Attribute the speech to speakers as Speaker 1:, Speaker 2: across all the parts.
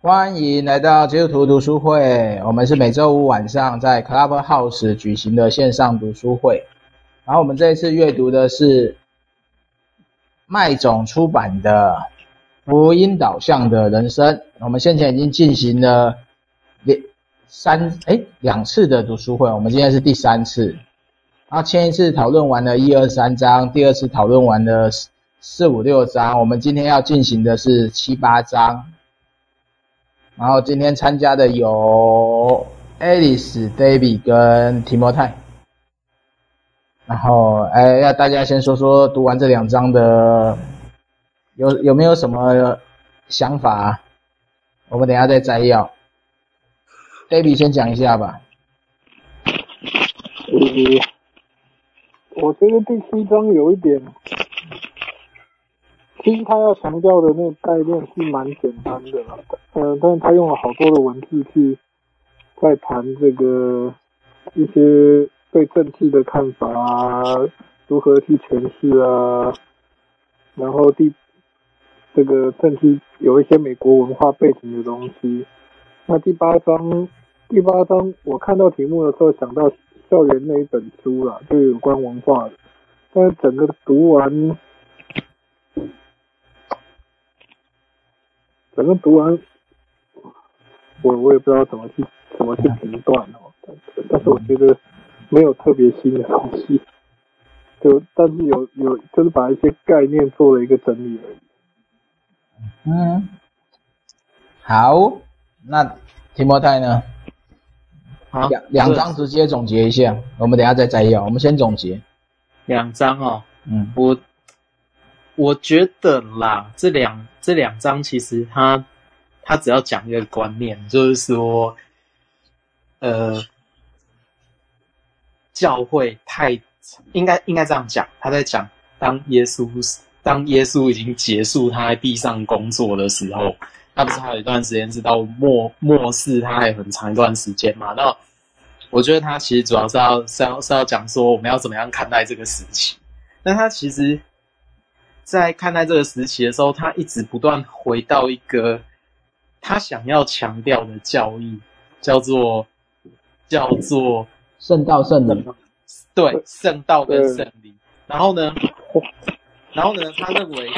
Speaker 1: 欢迎来到基督徒读书会。我们是每周五晚上在 Clubhouse 举行的线上读书会。然后我们这一次阅读的是麦总出版的《福音导向的人生》。我们先前已经进行了两三诶两次的读书会，我们今天是第三次。然后前一次讨论完了一二三章，第二次讨论完了四五六章，我们今天要进行的是七八章。然后今天参加的有 Alice、David 跟提摩泰。然后，哎，要大家先说说读完这两章的有有没有什么想法？我们等下再摘要。David 先讲一下吧。
Speaker 2: 我觉得第七章有一点。其实他要强调的那个概念是蛮简单的啦，呃，但是他用了好多的文字去在谈这个一些对政治的看法啊，如何去诠释啊，然后第这个政治有一些美国文化背景的东西。那第八章，第八章我看到题目的时候想到校园那一本书啦，就有关文化的，但是整个读完。反正读完，我我也不知道怎么去怎么去评断哦。但是但是我觉得没有特别新的东西，就但是有有就是把一些概念做了一个整理而已。
Speaker 1: 嗯，好，那提莫泰呢？好，两两张直接总结一下，我们等一下再摘要。我们先总结
Speaker 3: 两张哦。嗯，我。我觉得啦，这两这两章其实他他只要讲一个观念，就是说，呃，教会太应该应该这样讲，他在讲当耶稣当耶稣已经结束他在地上工作的时候，他不是还有一段时间是到末末世，他还有很长一段时间嘛？那我觉得他其实主要是要是要是要讲说我们要怎么样看待这个时期，那他其实。在看待这个时期的时候，他一直不断回到一个他想要强调的教义，叫做叫做
Speaker 1: 圣道圣灵，
Speaker 3: 对，圣道跟圣灵。然后呢，然后呢，他认为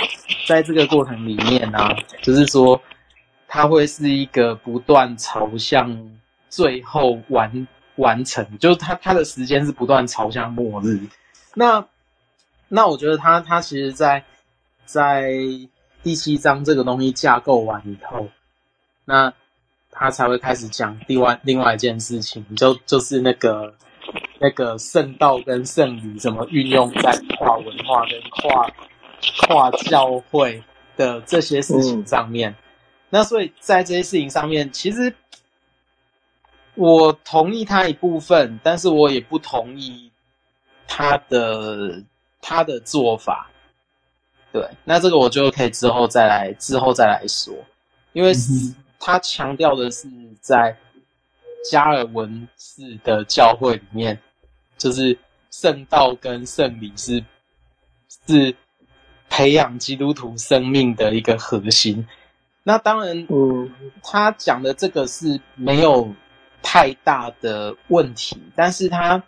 Speaker 3: 在这个过程里面呢、啊，就是说他会是一个不断朝向最后完完成，就是他他的时间是不断朝向末日。那那我觉得他他其实，在在第七章这个东西架构完以后，那他才会开始讲另外另外一件事情，就就是那个那个圣道跟圣礼怎么运用在跨文化跟跨跨教会的这些事情上面。那所以在这些事情上面，其实我同意他一部分，但是我也不同意他的他的做法。对，那这个我就可以之后再来，之后再来说，因为他强调的是在加尔文式的教会里面，就是圣道跟圣礼是是培养基督徒生命的一个核心。那当然，嗯，他讲的这个是没有太大的问题，但是他，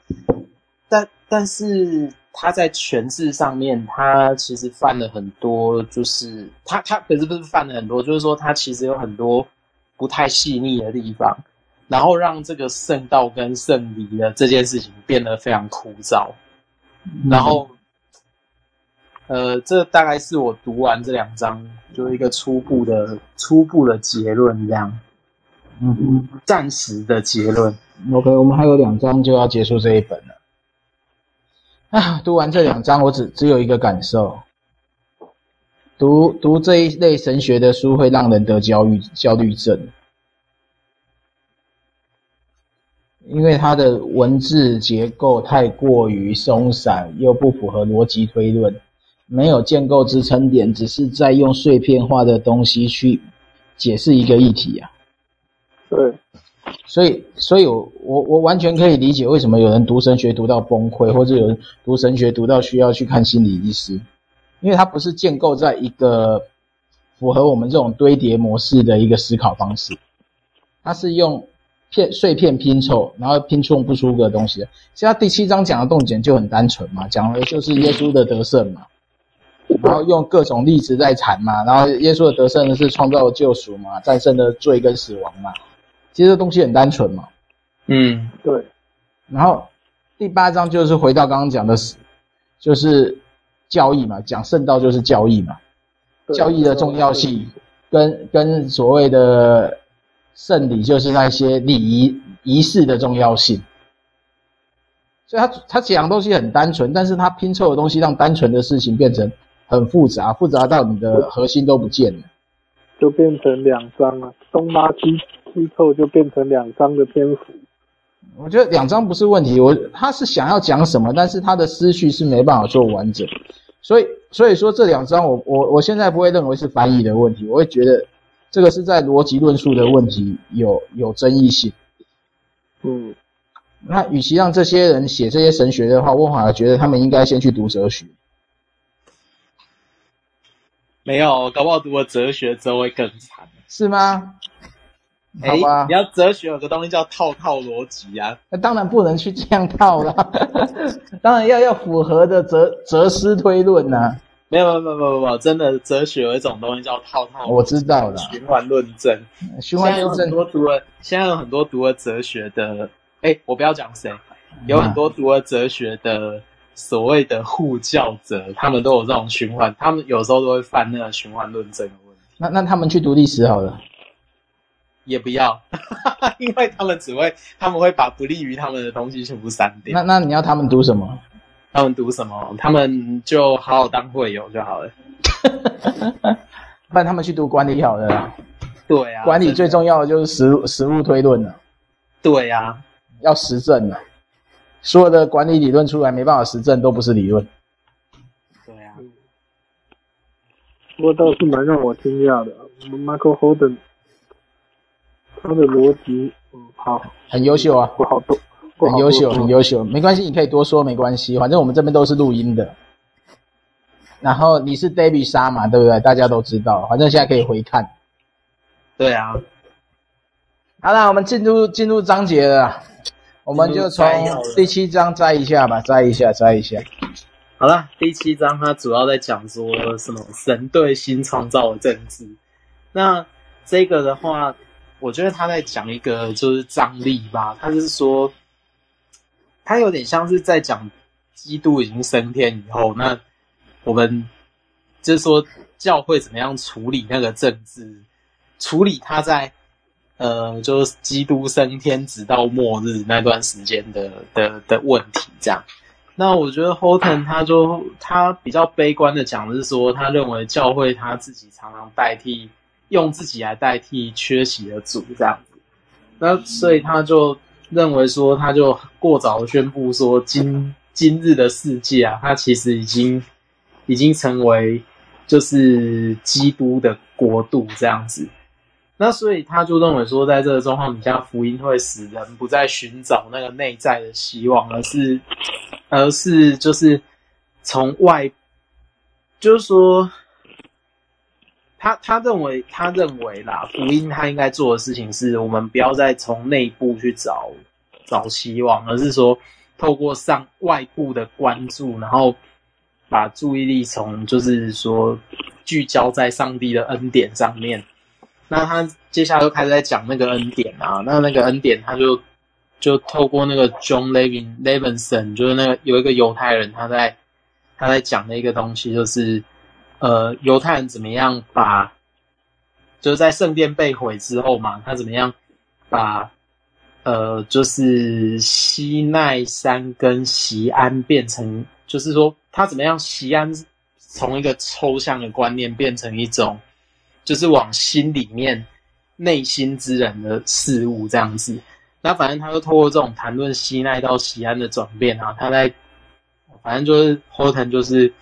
Speaker 3: 但但是。他在诠释上面，他其实犯了很多，就是他他可是不是犯了很多，就是说他其实有很多不太细腻的地方，然后让这个圣道跟圣礼的这件事情变得非常枯燥。然后，呃，这大概是我读完这两章，就是一个初步的初步的结论，这样。嗯，暂时的结论。
Speaker 1: OK，我们还有两章就要结束这一本了。啊，读完这两章，我只只有一个感受：读读这一类神学的书会让人得焦虑焦虑症，因为它的文字结构太过于松散，又不符合逻辑推论，没有建构支撑点，只是在用碎片化的东西去解释一个议题啊。
Speaker 2: 对。
Speaker 1: 所以，所以我我我完全可以理解为什么有人读神学读到崩溃，或者有人读神学读到需要去看心理医师，因为他不是建构在一个符合我们这种堆叠模式的一个思考方式。它是用片碎片拼凑，然后拼凑不出个东西。现在第七章讲的洞见就很单纯嘛，讲的就是耶稣的得胜嘛，然后用各种例子在谈嘛，然后耶稣的得胜呢是创造救赎嘛，战胜了罪跟死亡嘛。其实这东西很单纯嘛。
Speaker 3: 嗯，
Speaker 2: 对。
Speaker 1: 然后第八章就是回到刚刚讲的，就是教义嘛，讲圣道就是教义嘛，教义的重要性跟跟所谓的。圣礼就是那些礼仪仪式的重要性，所以他他讲的东西很单纯，但是他拼凑的东西让单纯的事情变成很复杂，复杂到你的核心都不见了，
Speaker 2: 就变成两张了。东拉西西凑就变成两章的篇幅。
Speaker 1: 我觉得两章不是问题，我他是想要讲什么，但是他的思绪是没办法做完整，所以所以说这两章我我我现在不会认为是翻译的问题，我会觉得。这个是在逻辑论述的问题有有争议性，
Speaker 2: 嗯，
Speaker 1: 那与其让这些人写这些神学的话，我反而觉得他们应该先去读哲学。
Speaker 3: 没有，搞不好读了哲学之后会更惨，
Speaker 1: 是吗？
Speaker 3: 好吧，你要哲学有个东西叫套套逻辑啊，
Speaker 1: 那当然不能去这样套了，当然要要符合的哲哲思推论呐、啊。
Speaker 3: 没有没有没有没有真的哲学有一种东西叫套套。
Speaker 1: 我知道了，
Speaker 3: 循环论证。
Speaker 1: 循环论证。现在有很
Speaker 3: 多读了，现在有很多读了哲学的，哎，我不要讲谁，有很多读了哲学的所谓的护教者，他们都有这种循环，他们有时候都会犯那个循环论证的问题。
Speaker 1: 那那他们去读历史好了，
Speaker 3: 也不要，因为他们只会，他们会把不利于他们的东西全部删掉。
Speaker 1: 那那你要他们读什么？
Speaker 3: 他们读什么？他们就好好当会友就好了。
Speaker 1: 不然他们去读管理好了。
Speaker 3: 对啊，
Speaker 1: 管理最重要的就是实实物推论了。
Speaker 3: 对啊，
Speaker 1: 要实证了。所有的管理理论出来没办法实证，都不是理论。
Speaker 3: 对啊。
Speaker 2: 不过倒是蛮让我惊讶的，Michael Holden，他的逻辑，嗯，好，
Speaker 1: 很优秀啊，
Speaker 2: 不好读。
Speaker 1: 很优秀，很优秀，没关系，你可以多说，没关系，反正我们这边都是录音的。然后你是 David 沙嘛，对不对？大家都知道，反正现在可以回看。
Speaker 3: 对啊。
Speaker 1: 好了，我们进入进入章节了，我们就从第七章摘一下吧，摘一下，摘一下。
Speaker 3: 好了，第七章它主要在讲说什么神对新创造的政治。那这个的话，我觉得他在讲一个就是张力吧，他是说。他有点像是在讲基督已经升天以后，那我们就是说教会怎么样处理那个政治，处理他在呃，就是基督升天直到末日那段时间的的的问题这样。那我觉得 Holton 他就他比较悲观的讲的是说，他认为教会他自己常常代替用自己来代替缺席的主这样子，那所以他就。认为说，他就过早宣布说，今今日的世界啊，他其实已经已经成为就是基督的国度这样子。那所以他就认为说，在这个状况底下，福音会使人不再寻找那个内在的希望，而是而是就是从外，就是说。他他认为他认为啦，福音他应该做的事情是我们不要再从内部去找找希望，而是说透过上外部的关注，然后把注意力从就是说聚焦在上帝的恩典上面。那他接下来就开始在讲那个恩典啊，那那个恩典他就就透过那个 John Levin Levinson，就是那个有一个犹太人他在他在讲的一个东西就是。呃，犹太人怎么样把，就是在圣殿被毁之后嘛，他怎么样把，呃，就是西奈山跟锡安变成，就是说他怎么样锡安从一个抽象的观念变成一种，就是往心里面内心之人的事物这样子。那反正他就透过这种谈论西奈到锡安的转变啊，他在，反正就是 Holton 就是。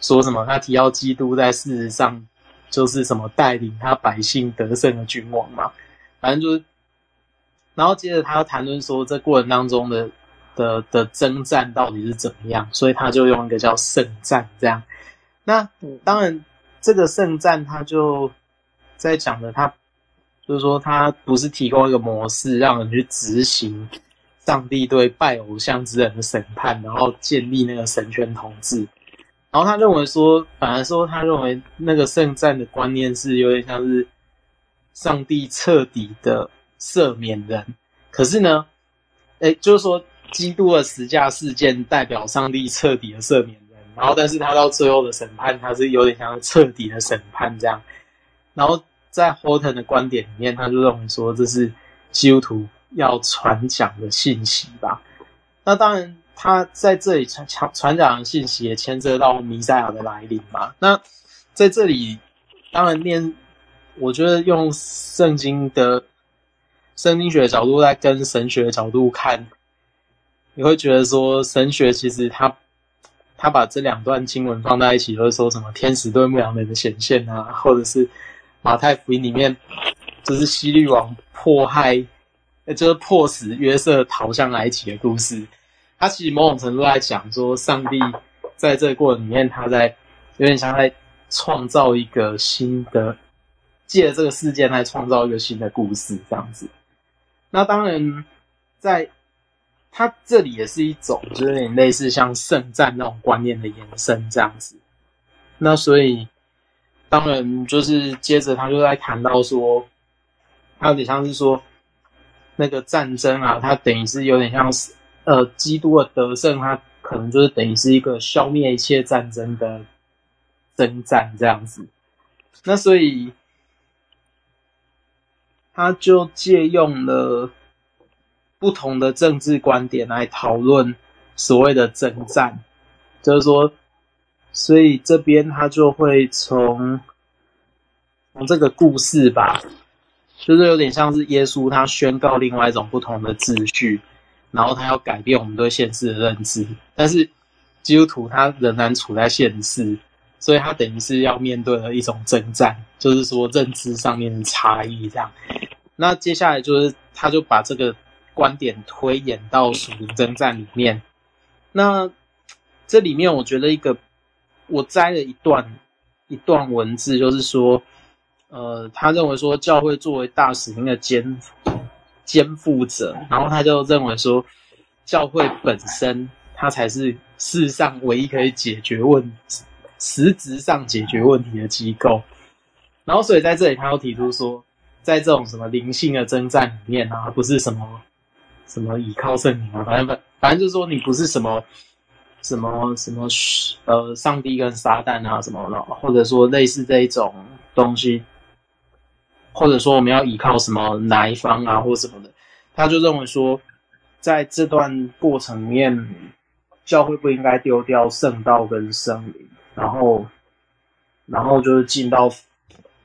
Speaker 3: 说什么？他提到基督在事实上就是什么带领他百姓得胜的君王嘛？反正就是，然后接着他要谈论说这过程当中的的的征战到底是怎么样，所以他就用一个叫圣战这样。那当然，这个圣战，他就在讲的，他就是说，他不是提供一个模式，让人去执行上帝对拜偶像之人的审判，然后建立那个神权统治。然后他认为说，反而说，他认为那个圣战的观念是有点像是上帝彻底的赦免人。可是呢，诶，就是说，基督的十架事件代表上帝彻底的赦免人。然后，但是他到最后的审判，他是有点像彻底的审判这样。然后在 Horton 的观点里面，他就认为说，这是基督徒要传讲的信息吧。那当然，他在这里传传传讲的信息也牵涉到弥赛亚的来临嘛。那在这里，当然念，我觉得用圣经的圣经学的角度来跟神学角度看，你会觉得说，神学其实他。他把这两段经文放在一起，就是说什么天使对牧羊人的显现啊，或者是马太福音里面，就是希律王迫害，就是迫使约瑟逃向埃及的故事。他其实某种程度来讲说，上帝在这个过程里面，他在有点像在创造一个新的，借这个事件来创造一个新的故事这样子。那当然在。他这里也是一种，就是有点类似像圣战那种观念的延伸这样子。那所以，当然就是接着他就在谈到说，他有点像是说，那个战争啊，它等于是有点像是，呃，基督的得胜，它可能就是等于是一个消灭一切战争的征战这样子。那所以，他就借用了。不同的政治观点来讨论所谓的征战，就是说，所以这边他就会从从这个故事吧，就是有点像是耶稣他宣告另外一种不同的秩序，然后他要改变我们对现实的认知，但是基督徒他仍然处在现世，所以他等于是要面对的一种征战，就是说认知上面的差异这样。那接下来就是他就把这个。观点推演到属灵征战里面，那这里面我觉得一个我摘了一段一段文字，就是说，呃，他认为说教会作为大使命的肩负肩负者，然后他就认为说教会本身它才是世上唯一可以解决问题、实质上解决问题的机构，然后所以在这里他又提出说，在这种什么灵性的征战里面啊，不是什么。什么倚靠圣灵啊？反正反反正就是说，你不是什么什么什么呃，上帝跟撒旦啊什么的，或者说类似这一种东西，或者说我们要依靠什么哪一方啊，或什么的，他就认为说，在这段过程里面，教会不应该丢掉圣道跟圣灵，然后然后就是进到，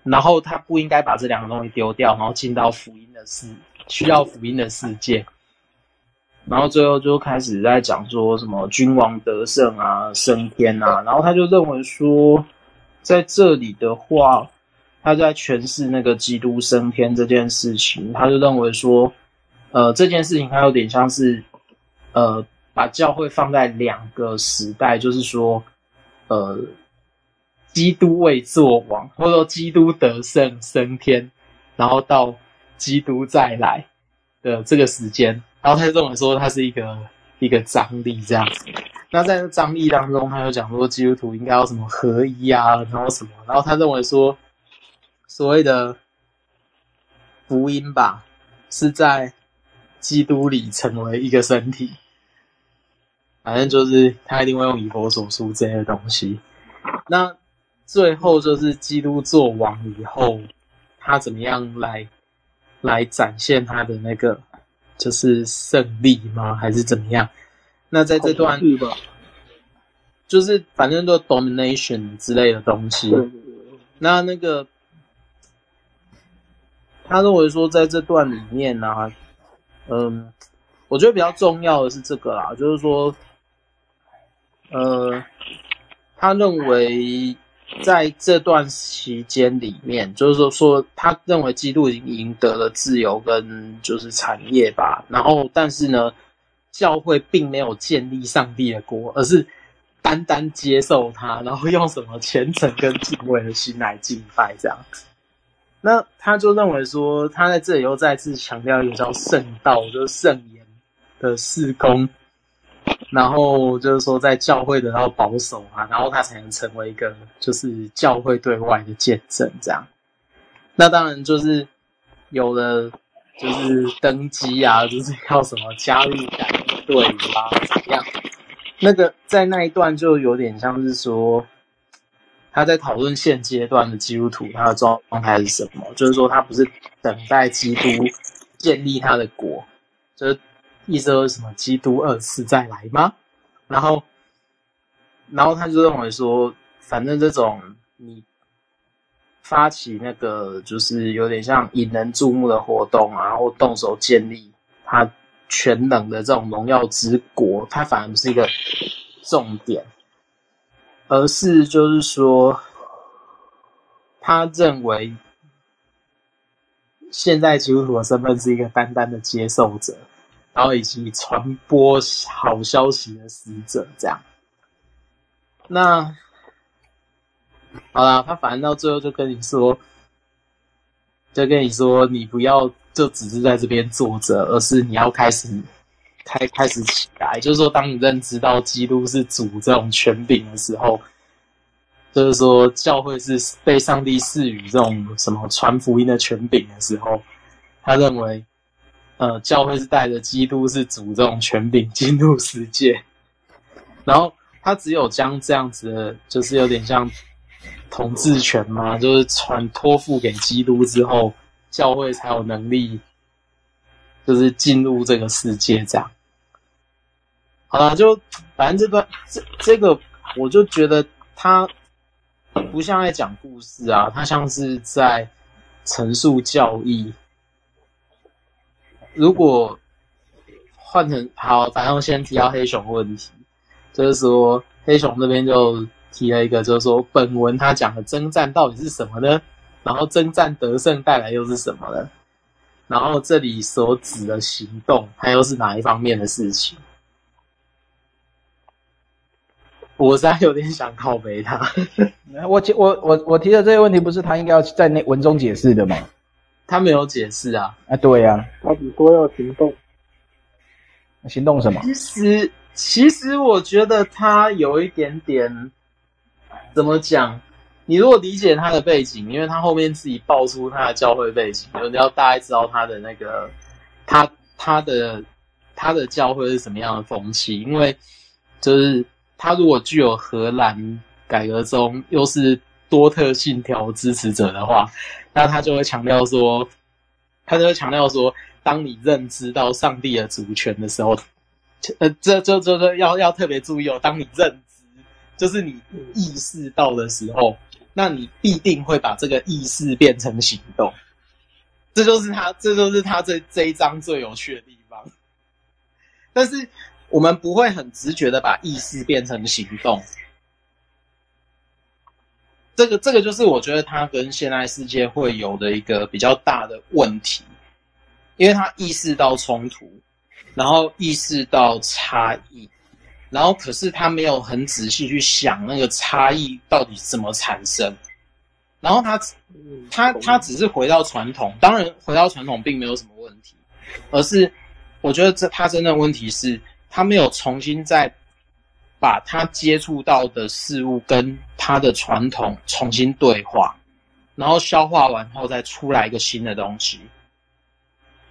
Speaker 3: 然后他不应该把这两个东西丢掉，然后进到福音的世，需要福音的世界。然后最后就开始在讲说什么君王得胜啊、升天啊，然后他就认为说，在这里的话，他在诠释那个基督升天这件事情，他就认为说，呃，这件事情他有点像是，呃，把教会放在两个时代，就是说，呃，基督未作王，或者说基督得胜升天，然后到基督再来的这个时间。然后他就认为说，他是一个一个张力这样子。那在张力当中，他又讲说，基督徒应该要什么合一啊，然后什么。然后他认为说，所谓的福音吧，是在基督里成为一个身体。反正就是他一定会用以佛所书这些东西。那最后就是基督做王以后，他怎么样来来展现他的那个。就是胜利吗？还是怎么样？那在这段，就是反正都 domination 之类的东西。那那个，他认为说，在这段里面呢、嗯，我觉得比较重要的是这个啦，就是说，呃，他认为。在这段期间里面，就是说，说他认为基督已经赢得了自由跟就是产业吧。然后，但是呢，教会并没有建立上帝的国，而是单单接受他，然后用什么虔诚跟敬畏的心来敬拜这样子。那他就认为说，他在这里又再次强调一个叫圣道，就是圣言的事工，然后就是说在教会得到保守啊，然后他才能成为一个就是教会对外的见证这样。那当然就是有了，就是登基啊，就是要什么加入改革队伍啊，怎么样？那个在那一段就有点像是说，他在讨论现阶段的基督徒他的状态是什么，就是说他不是等待基督建立他的国，就是意思说什么基督二次再来吗？然后，然后他就认为说，反正这种你发起那个就是有点像引人注目的活动啊，然后动手建立他。全能的这种荣耀之国，它反而不是一个重点，而是就是说，他认为现在基督徒的身份是一个单单的接受者，然后以及传播好消息的使者，这样。那好啦，他反正到最后就跟你说，就跟你说，你不要。就只是在这边坐着，而是你要开始开开始起来。就是说，当你认知到基督是主这种权柄的时候，就是说教会是被上帝赐予这种什么传福音的权柄的时候，他认为，呃，教会是带着基督是主这种权柄进入世界。然后他只有将这样子的，就是有点像统治权嘛，就是传托付给基督之后。教会才有能力，就是进入这个世界这样。好了，就反正这段这这个，我就觉得他不像在讲故事啊，他像是在陈述教义。如果换成好，反正先提到黑熊问题，就是说黑熊这边就提了一个，就是说本文他讲的征战到底是什么呢？然后征战得胜带来又是什么呢？然后这里所指的行动，它又是哪一方面的事情？我实在有点想拷贝他。
Speaker 1: 我我我我提的这个问题，不是他应该要在那文中解释的吗？
Speaker 3: 他没有解释啊。
Speaker 1: 啊，对呀、啊，
Speaker 2: 他只说要行动。
Speaker 1: 行动什么？
Speaker 3: 其实，其实我觉得他有一点点，怎么讲？你如果理解他的背景，因为他后面自己爆出他的教会背景，你要大概知道他的那个，他他的他的教会是什么样的风气。因为就是他如果具有荷兰改革中又是多特信条支持者的话，那他就会强调说，他就会强调说，当你认知到上帝的主权的时候，呃，这这这这要要特别注意哦，当你认知，就是你意识到的时候。那你必定会把这个意识变成行动，这就是他，这就是他这这一章最有趣的地方。但是我们不会很直觉的把意识变成行动，这个这个就是我觉得他跟现代世界会有的一个比较大的问题，因为他意识到冲突，然后意识到差异。然后，可是他没有很仔细去想那个差异到底怎么产生。然后他，他，他只是回到传统。当然，回到传统并没有什么问题，而是我觉得这他真正的问题是，他没有重新再把他接触到的事物跟他的传统重新对话，然后消化完后再出来一个新的东西。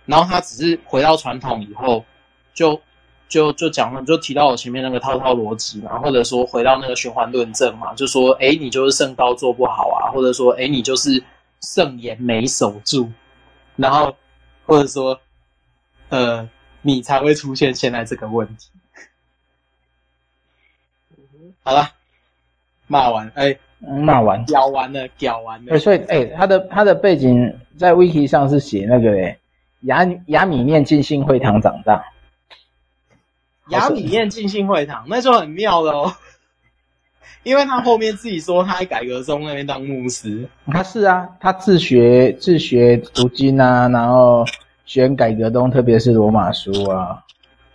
Speaker 3: 然后他只是回到传统以后就。就就讲了，就提到我前面那个套套逻辑嘛，或者说回到那个循环论证嘛，就说，哎，你就是圣道做不好啊，或者说，哎，你就是圣言没守住，然后或者说，呃，你才会出现现在这个问题。好了，骂完，哎，
Speaker 1: 骂完，
Speaker 3: 屌完了，屌完了。
Speaker 1: 所以，哎，他的他的背景在 Wiki 上是写那个，哎，亚亚米念进信会堂长大。
Speaker 3: 雅米念进信会堂，那就很妙了哦，因为他后面自己说他在改革中那边当牧师，
Speaker 1: 他是啊，他自学自学读经啊，然后选改革中，特别是罗马书啊，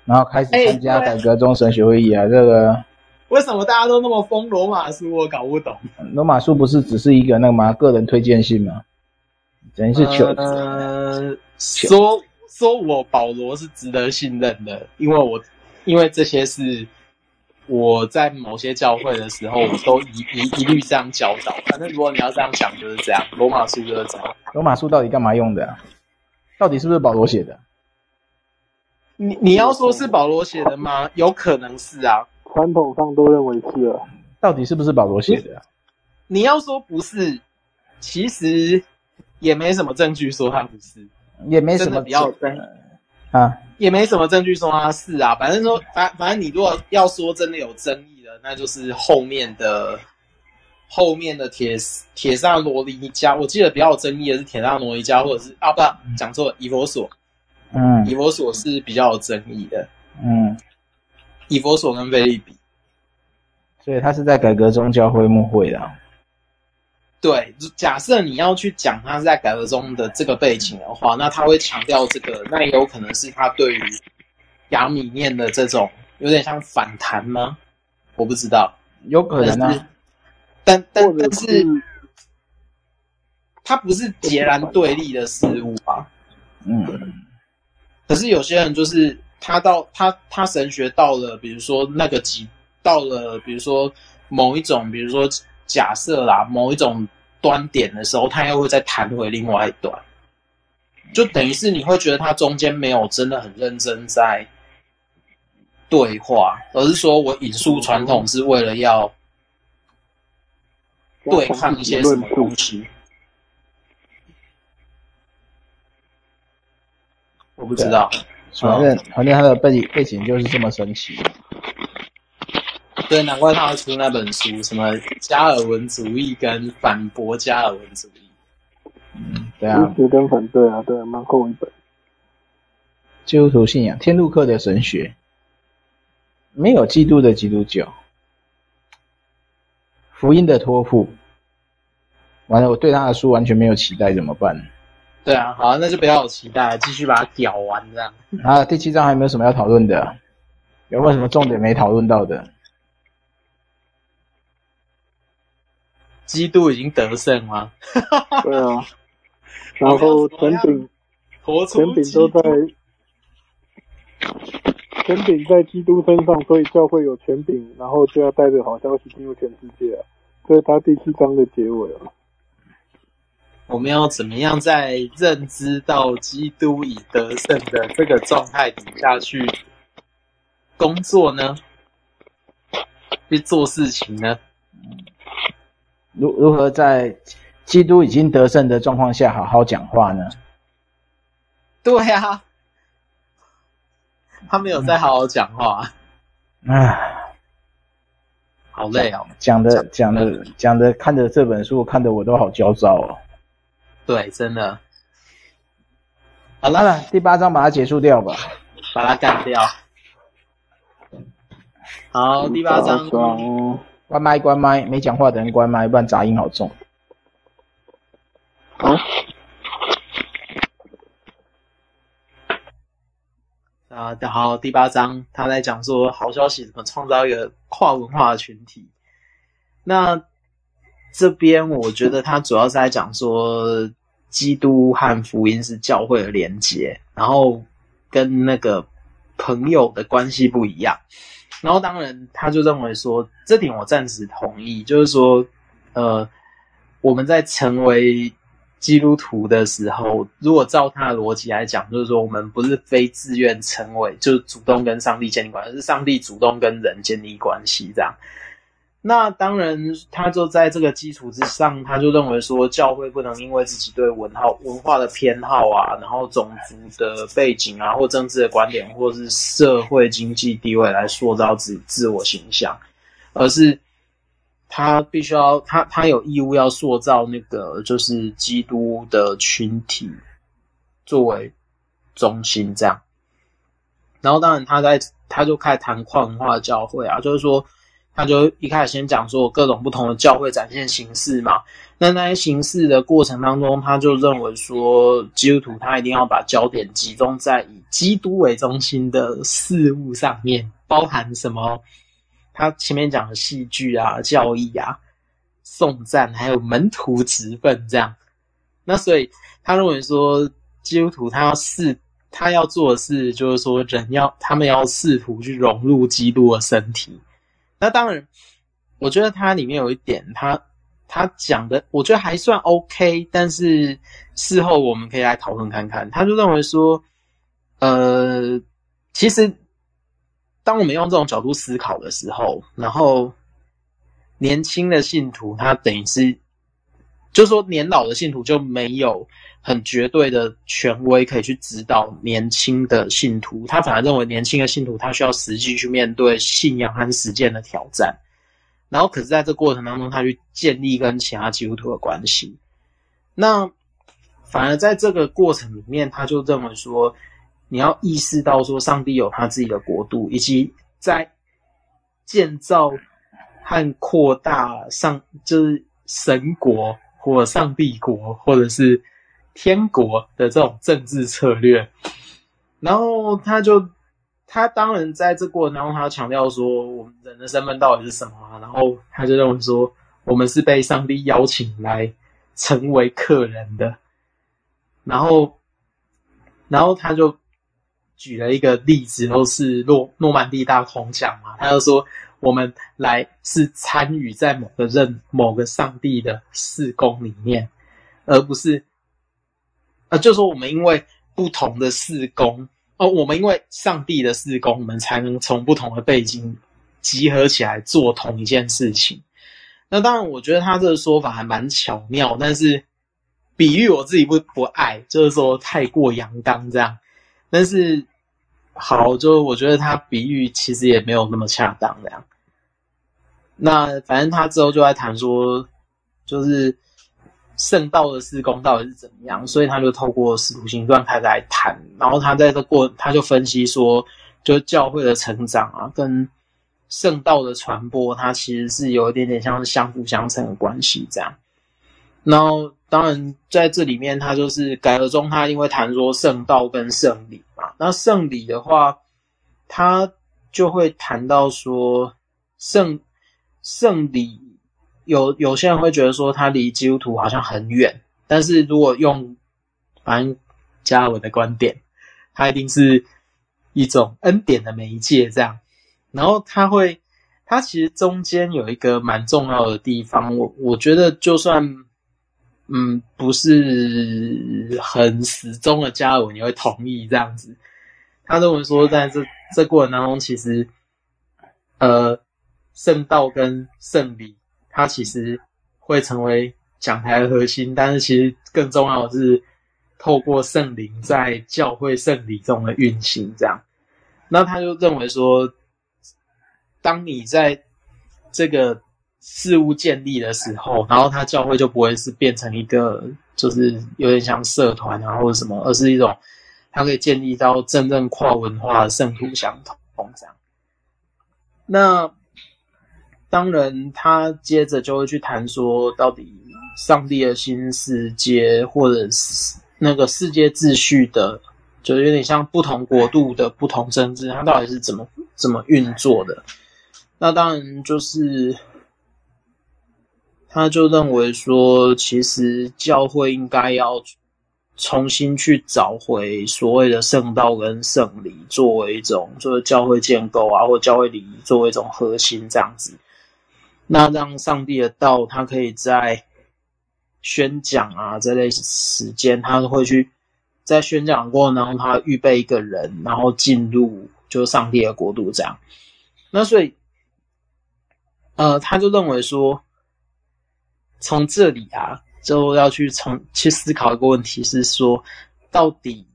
Speaker 1: 然后开始参加改革中神学会议啊，欸、这个
Speaker 3: 为什么大家都那么疯罗马书？我搞不懂。
Speaker 1: 罗马书不是只是一个那个吗？个人推荐信吗？等于是求
Speaker 3: 呃，说说我保罗是值得信任的，因为我因为这些是我在某些教会的时候，我都一一一律这样教导。反正如果你要这样讲，就是这样。罗马书就是这样。
Speaker 1: 罗马书到底干嘛用的啊？到底是不是保罗写的？
Speaker 3: 你你要说是保罗写的吗？有可能是啊。
Speaker 2: 传统上都认为是啊。
Speaker 1: 到底是不是保罗写的啊？
Speaker 3: 你要说不是，其实也没什么证据说他不是，
Speaker 1: 也没什么
Speaker 3: 比较真
Speaker 1: 啊，也没什么证据说
Speaker 3: 他是啊。反正说反反正你如果要说真的有争议的，那就是后面的后面的铁铁萨罗尼加，我记得比较有争议的是铁萨罗尼加，或者是啊不讲错了，以佛所。嗯，以佛所是比较有争议的。嗯，以佛所跟菲利比，
Speaker 1: 所以他是在改革宗教会幕会的。
Speaker 3: 对，假设你要去讲他是在改革中的这个背景的话，那他会强调这个，那也有可能是他对于亚米念的这种有点像反弹吗？我不知道，
Speaker 1: 有可能啊。
Speaker 3: 但但但是，他不是截然对立的事物吧？嗯。可是有些人就是他到他他神学到了，比如说那个级到了，比如说某一种，比如说假设啦，某一种端点的时候，他又会再弹回另外一端，就等于是你会觉得他中间没有真的很认真在对话，而是说我引述传统是为了要对抗一些什么东西。我不知道，
Speaker 1: 反正反正他的背景背景就是这么神奇。
Speaker 3: 对，难怪他会出那本书，什么加尔文主义跟反驳加尔文主义。
Speaker 1: 嗯，对啊，
Speaker 2: 支持跟反对啊，对，蛮厚一本。
Speaker 1: 基督徒信仰，天路客的神学，没有基督的基督教，福音的托付。完了，我对他的书完全没有期待，怎么办？
Speaker 3: 对啊，好，那就不要有期待，继续把它屌完这样。
Speaker 1: 啊，第七章还有没有什么要讨论的？有没有什么重点没讨论到的？
Speaker 3: 基督已经得胜吗？
Speaker 2: 对啊，然后权柄，权柄都在，权柄在基督身上，所以教会有权柄，然后就要带着好消息进入全世界啊。这是他第七章的结尾啊。
Speaker 3: 我们要怎么样在认知到基督已得胜的这个状态底下去工作呢？去做事情呢？
Speaker 1: 如如何在基督已经得胜的状况下好好讲话呢？
Speaker 3: 对呀、啊，他没有在好好讲话。
Speaker 1: 唉，
Speaker 3: 好累哦，
Speaker 1: 讲的讲的讲的，看着这本书，看得我都好焦躁哦。
Speaker 3: 对，真的。
Speaker 1: 好了，第八章把它结束掉吧，
Speaker 3: 把它干掉。好，第八章。
Speaker 1: 关麦，关麦，没讲话的人关麦，不然杂音好重。
Speaker 2: 好。
Speaker 3: 啊，好，第八章他在讲说好消息怎么创造一个跨文化的群体。那这边我觉得他主要是在讲说。基督和福音是教会的连结，然后跟那个朋友的关系不一样。然后当然，他就认为说，这点我暂时同意，就是说，呃，我们在成为基督徒的时候，如果照他的逻辑来讲，就是说，我们不是非自愿成为，就主动跟上帝建立关系，而是上帝主动跟人建立关系这样。那当然，他就在这个基础之上，他就认为说，教会不能因为自己对文化文化的偏好啊，然后种族的背景啊，或政治的观点，或是社会经济地位来塑造自自我形象，而是他必须要他他有义务要塑造那个就是基督的群体作为中心这样。然后当然，他在他就开始谈跨文化教会啊，就是说。他就一开始先讲说各种不同的教会展现形式嘛，那那些形式的过程当中，他就认为说基督徒他一定要把焦点集中在以基督为中心的事物上面，包含什么？他前面讲的戏剧啊、教义啊、颂赞，还有门徒职分这样。那所以他认为说，基督徒他要试，他要做的事就是说，人要他们要试图去融入基督的身体。那当然，我觉得它里面有一点，他他讲的，我觉得还算 OK。但是事后我们可以来讨论看看。他就认为说，呃，其实当我们用这种角度思考的时候，然后年轻的信徒他等于是，就说年老的信徒就没有很绝对的权威可以去指导年轻的信徒，他反而认为年轻的信徒他需要实际去面对信仰和实践的挑战，然后可是在这过程当中，他去建立跟其他基督徒的关系。那反而在这个过程里面，他就认为说，你要意识到说，上帝有他自己的国度，以及在建造和扩大上就是神国或上帝国，或者是。天国的这种政治策略，然后他就，他当然在这过程当中，他强调说，我们人的身份到底是什么？然后他就认为说，我们是被上帝邀请来成为客人的。然后，然后他就举了一个例子，都是诺诺曼底大空降嘛。他就说，我们来是参与在某个任某个上帝的事工里面，而不是。呃，就说我们因为不同的事工，哦，我们因为上帝的事工，我们才能从不同的背景集合起来做同一件事情。那当然，我觉得他这个说法还蛮巧妙，但是比喻我自己不不爱，就是说太过阳刚这样。但是好，就我觉得他比喻其实也没有那么恰当这样。那反正他之后就在谈说，就是。圣道的施工到底是怎么样？所以他就透过使徒行传开始来谈，然后他在这过，他就分析说，就教会的成长啊，跟圣道的传播，它其实是有一点点像是相辅相成的关系这样。然后当然在这里面，他就是改革中，他因为谈说圣道跟圣礼嘛，那圣礼的话，他就会谈到说圣圣礼。有有些人会觉得说他离基督徒好像很远，但是如果用反正加尔文的观点，他一定是一种恩典的媒介这样。然后他会，他其实中间有一个蛮重要的地方，我我觉得就算嗯不是很死忠的加尔文也会同意这样子。他认为说在这这过程当中，其实呃圣道跟圣礼。它其实会成为讲台的核心，但是其实更重要的是透过圣灵在教会圣礼中的运行，这样。那他就认为说，当你在这个事物建立的时候，然后他教会就不会是变成一个就是有点像社团啊或者什么，而是一种它可以建立到真正跨文化的圣徒相同这样。那。当然，他接着就会去谈说，到底上帝的新世界，或者是那个世界秩序的，就有点像不同国度的不同政治，它到底是怎么怎么运作的？那当然就是，他就认为说，其实教会应该要重新去找回所谓的圣道跟圣礼，作为一种就是教会建构啊，或教会礼仪作为一种核心这样子。那让上帝的道，他可以在宣讲啊这类时间，他会去在宣讲过程当中，他预备一个人，然后进入就是上帝的国度这样。那所以，呃，他就认为说，从这里啊，就要去从去思考一个问题，是说，到底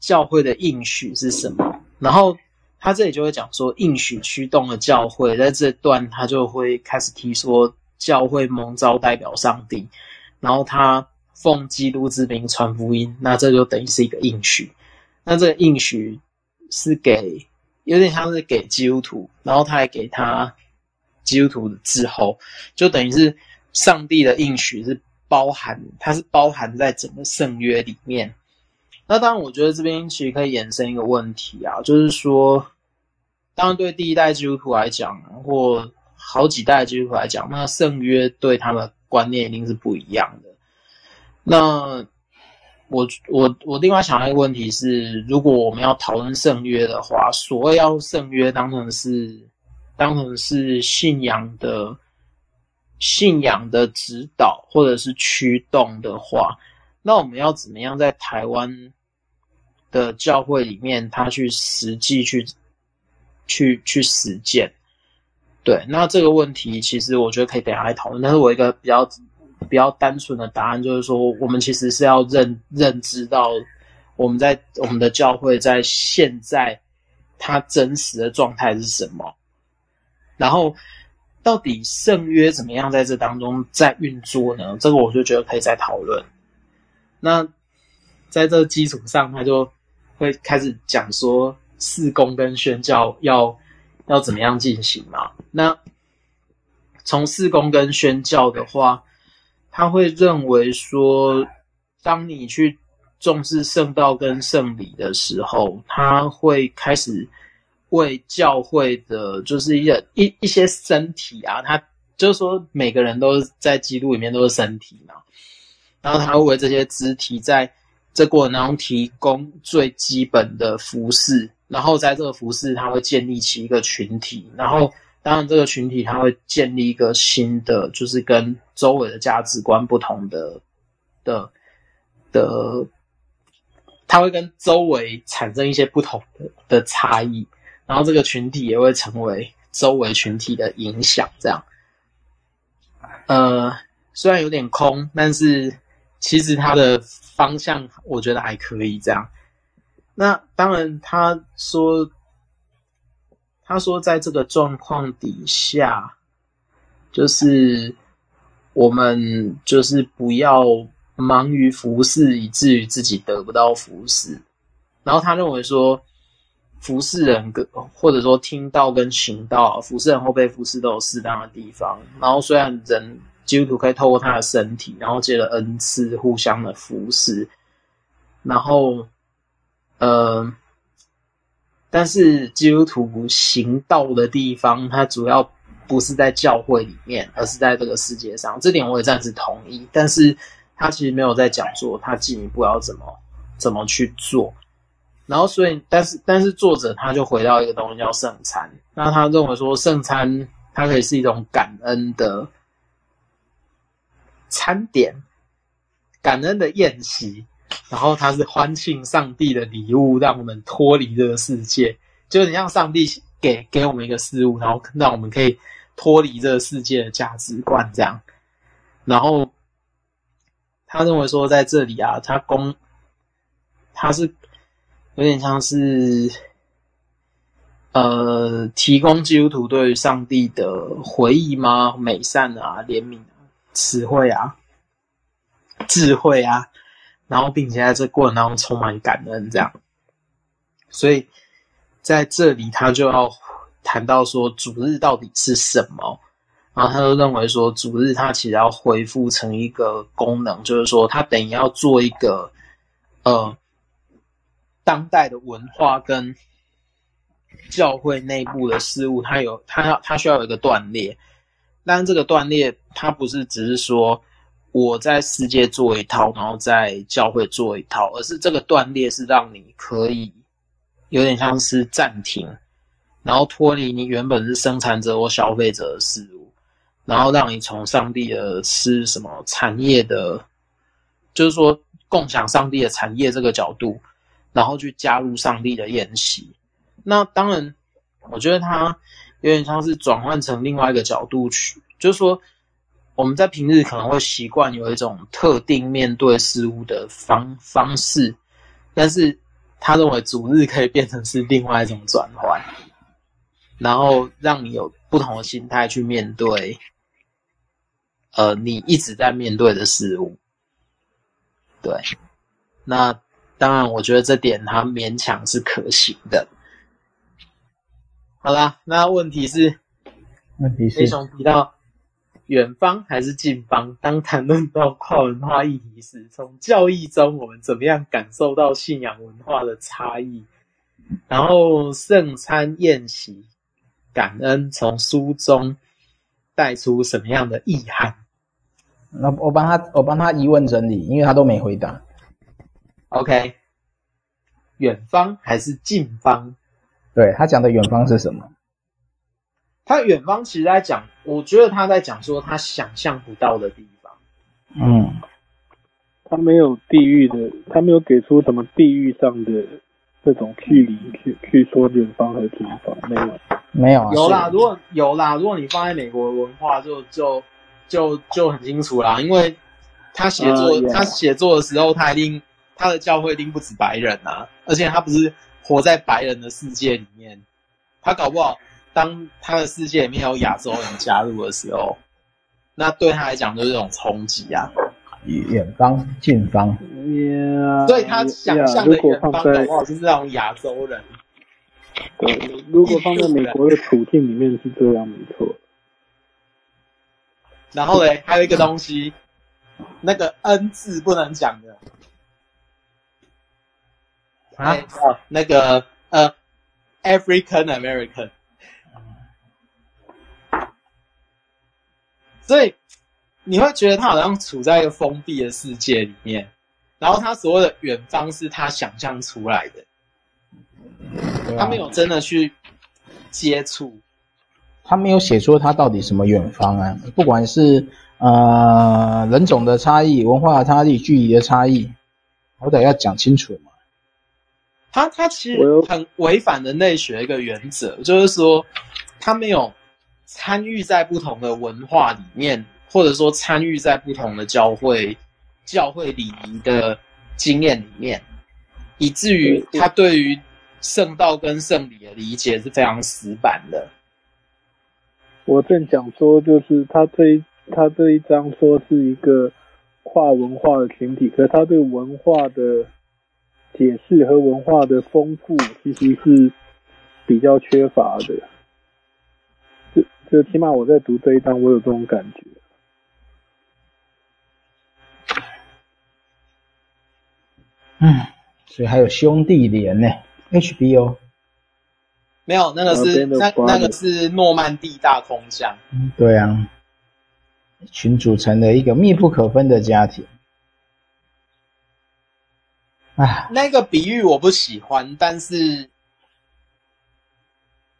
Speaker 3: 教会的应许是什么？然后。他这里就会讲说，应许驱动了教会，在这段他就会开始提说，教会蒙召代表上帝，然后他奉基督之名传福音，那这就等于是一个应许。那这个应许是给，有点像是给基督徒，然后他还给他基督徒的之后，就等于是上帝的应许是包含，它是包含在整个圣约里面。那当然，我觉得这边其实可以衍生一个问题啊，就是说，当然对第一代基督徒来讲，或好几代基督徒来讲，那圣约对他们观念一定是不一样的。那我我我另外想到一个问题是，如果我们要讨论圣约的话，所谓要圣约当成是当成是信仰的信仰的指导或者是驱动的话，那我们要怎么样在台湾的教会里面，他去实际去去去实践？对，那这个问题其实我觉得可以等下来讨论，但是我一个比较。比较单纯的答案就是说，我们其实是要认认知到，我们在我们的教会在现在它真实的状态是什么，然后到底圣约怎么样在这当中在运作呢？这个我就觉得可以再讨论。那在这基础上，他就会开始讲说，事工跟宣教要要怎么样进行嘛？那从事工跟宣教的话。他会认为说，当你去重视圣道跟圣礼的时候，他会开始为教会的，就是一些一一些身体啊，他就是说每个人都在基督里面都是身体嘛，然后他会为这些肢体在这过程当中提供最基本的服饰，然后在这个服饰他会建立起一个群体，然后。当然，这个群体他会建立一个新的，就是跟周围的价值观不同的的的，它会跟周围产生一些不同的的差异，然后这个群体也会成为周围群体的影响。这样，呃，虽然有点空，但是其实它的方向我觉得还可以。这样，那当然他说。他说，在这个状况底下，就是我们就是不要忙于服侍，以至于自己得不到服侍。然后他认为说，服侍人跟或者说听道跟行道，服侍人或被服侍都有适当的地方。然后虽然人基督徒可以透过他的身体，然后借着恩赐互相的服侍，然后，呃。但是基督徒行道的地方，它主要不是在教会里面，而是在这个世界上。这点我也暂时同意。但是他其实没有在讲说他进一步要怎么怎么去做。然后所以，但是但是作者他就回到一个东西叫圣餐。那他认为说圣餐它可以是一种感恩的餐点，感恩的宴席。然后它是欢庆上帝的礼物，让我们脱离这个世界，就很像上帝给给我们一个事物，然后让我们可以脱离这个世界的价值观这样。然后他认为说，在这里啊，他供他是有点像是呃，提供基督徒对于上帝的回忆吗？美善啊，怜悯啊，词汇啊，智慧啊。然后，并且在这过程当中充满感恩，这样，所以在这里他就要谈到说主日到底是什么，然后他就认为说主日他其实要恢复成一个功能，就是说他等于要做一个呃当代的文化跟教会内部的事物，它有它要它需要有一个断裂，但这个断裂它不是只是说。我在世界做一套，然后在教会做一套，而是这个断裂是让你可以有点像是暂停，然后脱离你原本是生产者或消费者的事物，然后让你从上帝的是什么产业的，就是说共享上帝的产业这个角度，然后去加入上帝的宴席。那当然，我觉得它有点像是转换成另外一个角度去，就是说。我们在平日可能会习惯有一种特定面对事物的方方式，但是他认为主日可以变成是另外一种转换，然后让你有不同的心态去面对，呃，你一直在面对的事物。对，那当然，我觉得这点他勉强是可行的。好啦，那问题是，
Speaker 1: 问题是，
Speaker 3: 提到。远方还是近方？当谈论到跨文化议题时，从教义中我们怎么样感受到信仰文化的差异？然后圣餐宴席感恩从书中带出什么样的意涵？
Speaker 1: 那我帮他，我帮他疑问整理，因为他都没回答。
Speaker 3: OK，远方还是近方？
Speaker 1: 对，他讲的远方是什么？
Speaker 3: 他远方其实在讲，我觉得他在讲说他想象不到的地方。
Speaker 1: 嗯，
Speaker 2: 他没有地域的，他没有给出什么地域上的这种距离去去说远方和近方，没有，
Speaker 1: 没有啊。
Speaker 3: 有啦，如果有啦，如果你放在美国的文化就，就就就就很清楚啦，因为他写作，uh. 他写作的时候，他一定他的教会一定不止白人啊，而且他不是活在白人的世界里面，他搞不好。当他的世界里面有亚洲人加入的时候，那对他来讲就是一种冲击啊。
Speaker 1: 远方、近方
Speaker 2: ，yeah,
Speaker 3: 所以他想象的远方的话就是那种亚洲人。
Speaker 2: 对，如果放在美国的处境里面是这样，没错。
Speaker 3: 然后嘞，还有一个东西，那个 N 字不能讲的
Speaker 1: 啊，
Speaker 3: 那个呃，African American。所以你会觉得他好像处在一个封闭的世界里面，然后他所谓的远方是他想象出来的，他没有真的去接触，
Speaker 1: 他没有写出他到底什么远方啊？不管是呃人种的差异、文化的差异、距离的差异，好歹要讲清楚嘛。
Speaker 3: 他他其实很违反人类学一个原则，就是说他没有。参与在不同的文化里面，或者说参与在不同的教会、教会礼仪的经验里面，以至于他对于圣道跟圣礼的理解是非常死板的。
Speaker 2: 我正想说，就是他这一他这一章说是一个跨文化的群体，可是他对文化的解释和文化的丰富其实是比较缺乏的。就起码我在读这一章，我有这种感觉。
Speaker 1: 嗯，所以还有兄弟连呢，HBO。
Speaker 3: 没有，那个是那那个是诺曼底大空降。
Speaker 1: 嗯，对啊，群组成的一个密不可分的家庭。啊，
Speaker 3: 那个比喻我不喜欢，但是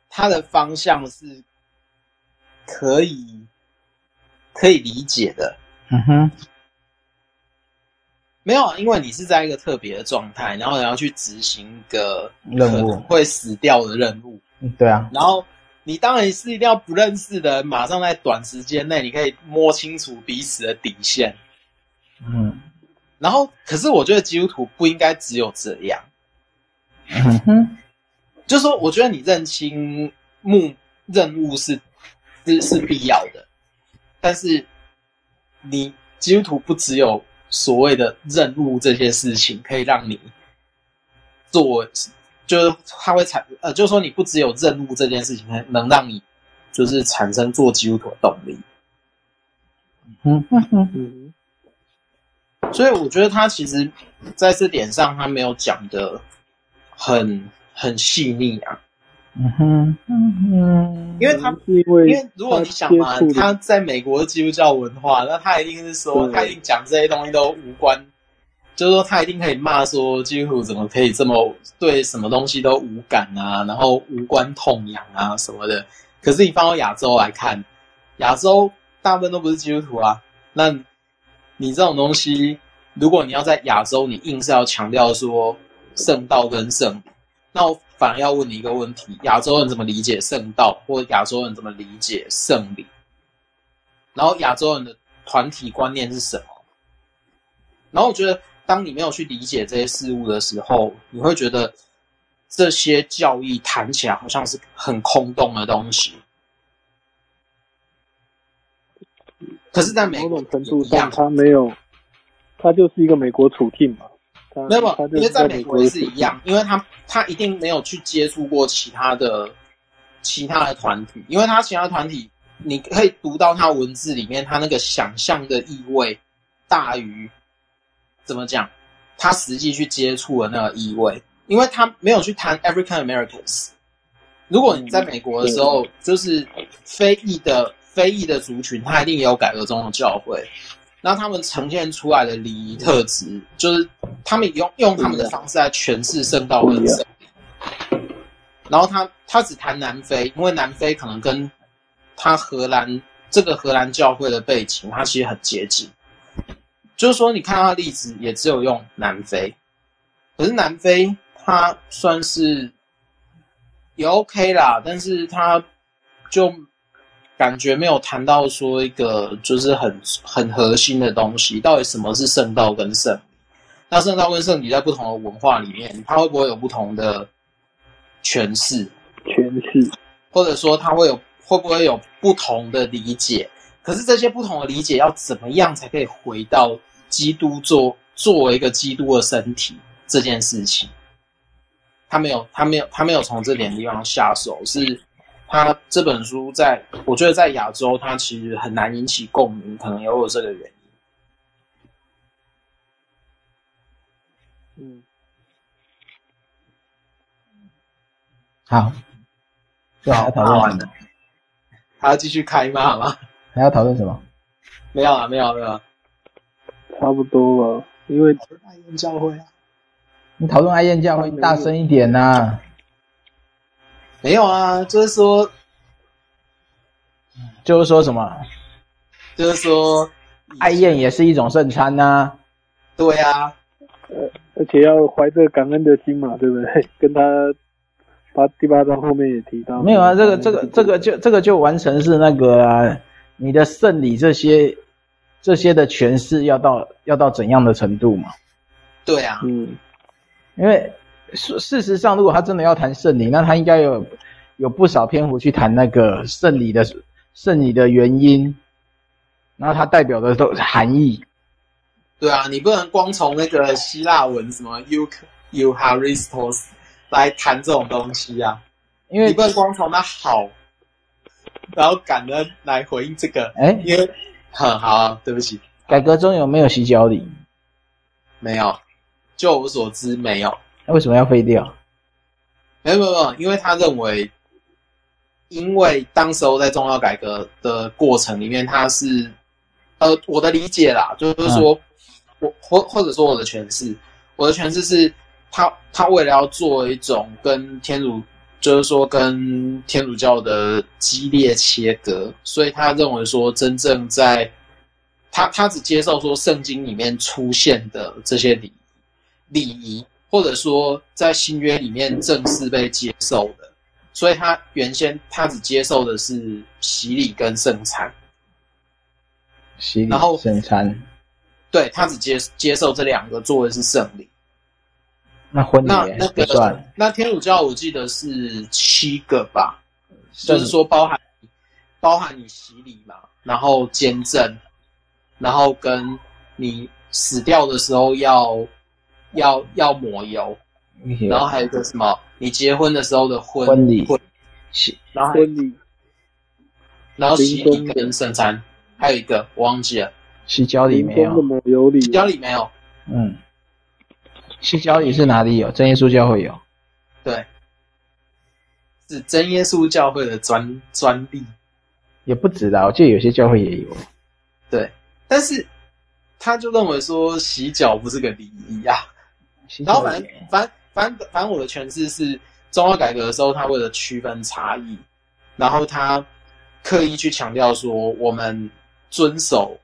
Speaker 3: 它的方向是。可以，可以理解的。
Speaker 1: 嗯哼，
Speaker 3: 没有，因为你是在一个特别的状态，然后你要去执行一个
Speaker 1: 任务，
Speaker 3: 会死掉的任务。
Speaker 1: 嗯，对啊。
Speaker 3: 然后你当然是一定要不认识的人，马上在短时间内，你可以摸清楚彼此的底线。
Speaker 1: 嗯。
Speaker 3: 然后，可是我觉得基督徒不应该只有这样。
Speaker 1: 嗯哼，
Speaker 3: 就是说，我觉得你认清目任务是。是是必要的，但是你基督徒不只有所谓的任务这些事情可以让你做，就是他会产呃，就是说你不只有任务这件事情能让你就是产生做基督徒的动力。
Speaker 1: 嗯嗯嗯嗯。
Speaker 3: 所以我觉得他其实在这点上他没有讲的很很细腻啊。
Speaker 1: 嗯哼，嗯哼，
Speaker 3: 因为他，因为如果你想嘛，他在美国的基督教文化，那他一定是说，他一定讲这些东西都无关，就是说他一定可以骂说基督徒怎么可以这么对什么东西都无感啊，然后无关痛痒啊什么的。可是你放到亚洲来看，亚洲大部分都不是基督徒啊，那你这种东西，如果你要在亚洲，你硬是要强调说圣道跟圣，那我。反而要问你一个问题：亚洲人怎么理解圣道，或亚洲人怎么理解圣礼？然后亚洲人的团体观念是什么？然后我觉得，当你没有去理解这些事物的时候，你会觉得这些教义谈起来好像是很空洞的东西。可是，在某种程度上，
Speaker 2: 它没有，它就是一个美国处境嘛。
Speaker 3: 没有，因为在美国也是一样，因为他他一定没有去接触过其他的其他的团体，因为他其他团体，你可以读到他文字里面，他那个想象的意味大于怎么讲，他实际去接触的那个意味，因为他没有去谈 African Americans，如果你在美国的时候，就是非裔的非裔的族群，他一定也有改革中的教会。那他们呈现出来的礼仪特质，就是他们用用他们的方式来诠释圣道跟圣礼。然后他他只谈南非，因为南非可能跟他荷兰这个荷兰教会的背景，它其实很接近。就是说，你看他的例子也只有用南非，可是南非它算是也 OK 啦，但是他就。感觉没有谈到说一个就是很很核心的东西，到底什么是圣道跟圣礼？那圣道跟圣你在不同的文化里面，它会不会有不同的诠释？
Speaker 2: 诠释，
Speaker 3: 或者说它会有会不会有不同的理解？可是这些不同的理解要怎么样才可以回到基督做作为一个基督的身体这件事情？他没有，他没有，他没有从这点地方下手是。他这本书在，我觉得在亚洲，它其实很难引起共鸣，可能也有这个原因。
Speaker 2: 嗯，
Speaker 1: 好，就还要讨论什么？
Speaker 3: 还要继续开骂吗？
Speaker 1: 还要讨论什么？
Speaker 3: 没有啊，没有，没有。
Speaker 2: 差不多了，因为
Speaker 3: 爱燕教会啊。
Speaker 1: 你讨论爱燕教会，大声一点呐、啊。
Speaker 3: 没有啊，就是说，
Speaker 1: 就是说什么？
Speaker 3: 就是说，
Speaker 1: 爱宴也是一种圣餐呐、啊。
Speaker 3: 对啊，
Speaker 2: 呃，而且要怀着感恩的心嘛，对不对？跟他八第八章后面也提到。
Speaker 1: 没有啊，这个这个这个就这个就完成是那个啊，你的圣礼这些这些的诠释要到要到怎样的程度嘛？
Speaker 3: 对啊，
Speaker 2: 嗯，
Speaker 1: 因为。事事实上，如果他真的要谈圣礼，那他应该有有不少篇幅去谈那个圣礼的圣礼的原因，然后它代表的都含义。
Speaker 3: 对啊，你不能光从那个希腊文什么 Eucharistos 来谈这种东西啊，因为你不能光从那好，然后感恩来回应这个。哎，因为很好啊，对不起，
Speaker 1: 改革中有没有洗脚礼？
Speaker 3: 没有，就我所知没有。
Speaker 1: 那为什么要废掉？
Speaker 3: 没有没有没有，因为他认为，因为当时候在宗教改革的过程里面，他是，呃，我的理解啦，就是说，嗯、我或或者说我的诠释，我的诠释是他他为了要做一种跟天主，就是说跟天主教的激烈切割，所以他认为说，真正在他他只接受说圣经里面出现的这些礼礼仪。或者说，在新约里面正式被接受的，所以他原先他只接受的是洗礼跟圣餐，
Speaker 1: 洗礼后、圣餐，
Speaker 3: 对，他只接接受这两个作为是圣礼。
Speaker 1: 那婚礼
Speaker 3: 那那个
Speaker 1: 算
Speaker 3: 那天主教我记得是七个吧，就是说包含包含你洗礼嘛，然后见证，然后跟你死掉的时候要。要要抹油，然后还有一个什么？你结婚的时候的婚
Speaker 1: 婚礼，
Speaker 3: 洗，然后
Speaker 2: 婚礼，
Speaker 3: 然后洗礼跟圣餐，还有一个我忘记了，
Speaker 1: 洗脚里没有，
Speaker 2: 抹油礼，
Speaker 3: 洗脚礼没有，
Speaker 1: 嗯，洗脚里是哪里有？真耶稣教会有，
Speaker 3: 对，是真耶稣教会的专专利，
Speaker 1: 也不止啦，我记得有些教会也有，
Speaker 3: 对，但是他就认为说洗脚不是个礼仪呀。然后反正反反反正我的诠释是，宗教改革的时候，他为了区分差异，然后他刻意去强调说，我们遵守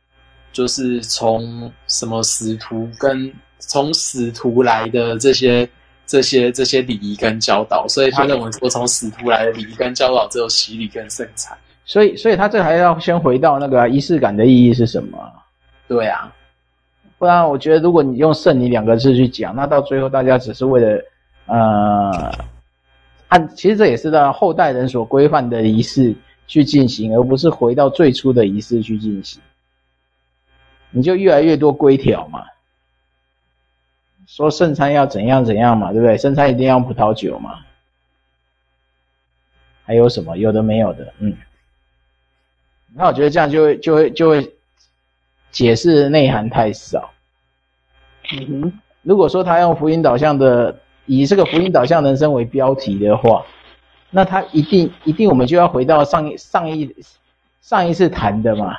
Speaker 3: 就是从什么使徒跟从使徒来的这些这些这些礼仪跟教导，所以他认为我，从使徒来的礼仪跟教导只有洗礼跟圣餐。
Speaker 1: 所以所以他这还要先回到那个仪式感的意义是什么？
Speaker 3: 对啊。
Speaker 1: 不然，我觉得如果你用“圣礼”两个字去讲，那到最后大家只是为了，呃，按其实这也是让后代人所规范的仪式去进行，而不是回到最初的仪式去进行。你就越来越多规条嘛，说圣餐要怎样怎样嘛，对不对？圣餐一定要用葡萄酒嘛，还有什么？有的没有的，嗯。那我觉得这样就会就会就会。解释的内涵太少。
Speaker 2: 嗯哼，
Speaker 1: 如果说他用福音导向的，以这个福音导向人生为标题的话，那他一定一定我们就要回到上一上一上一次谈的嘛，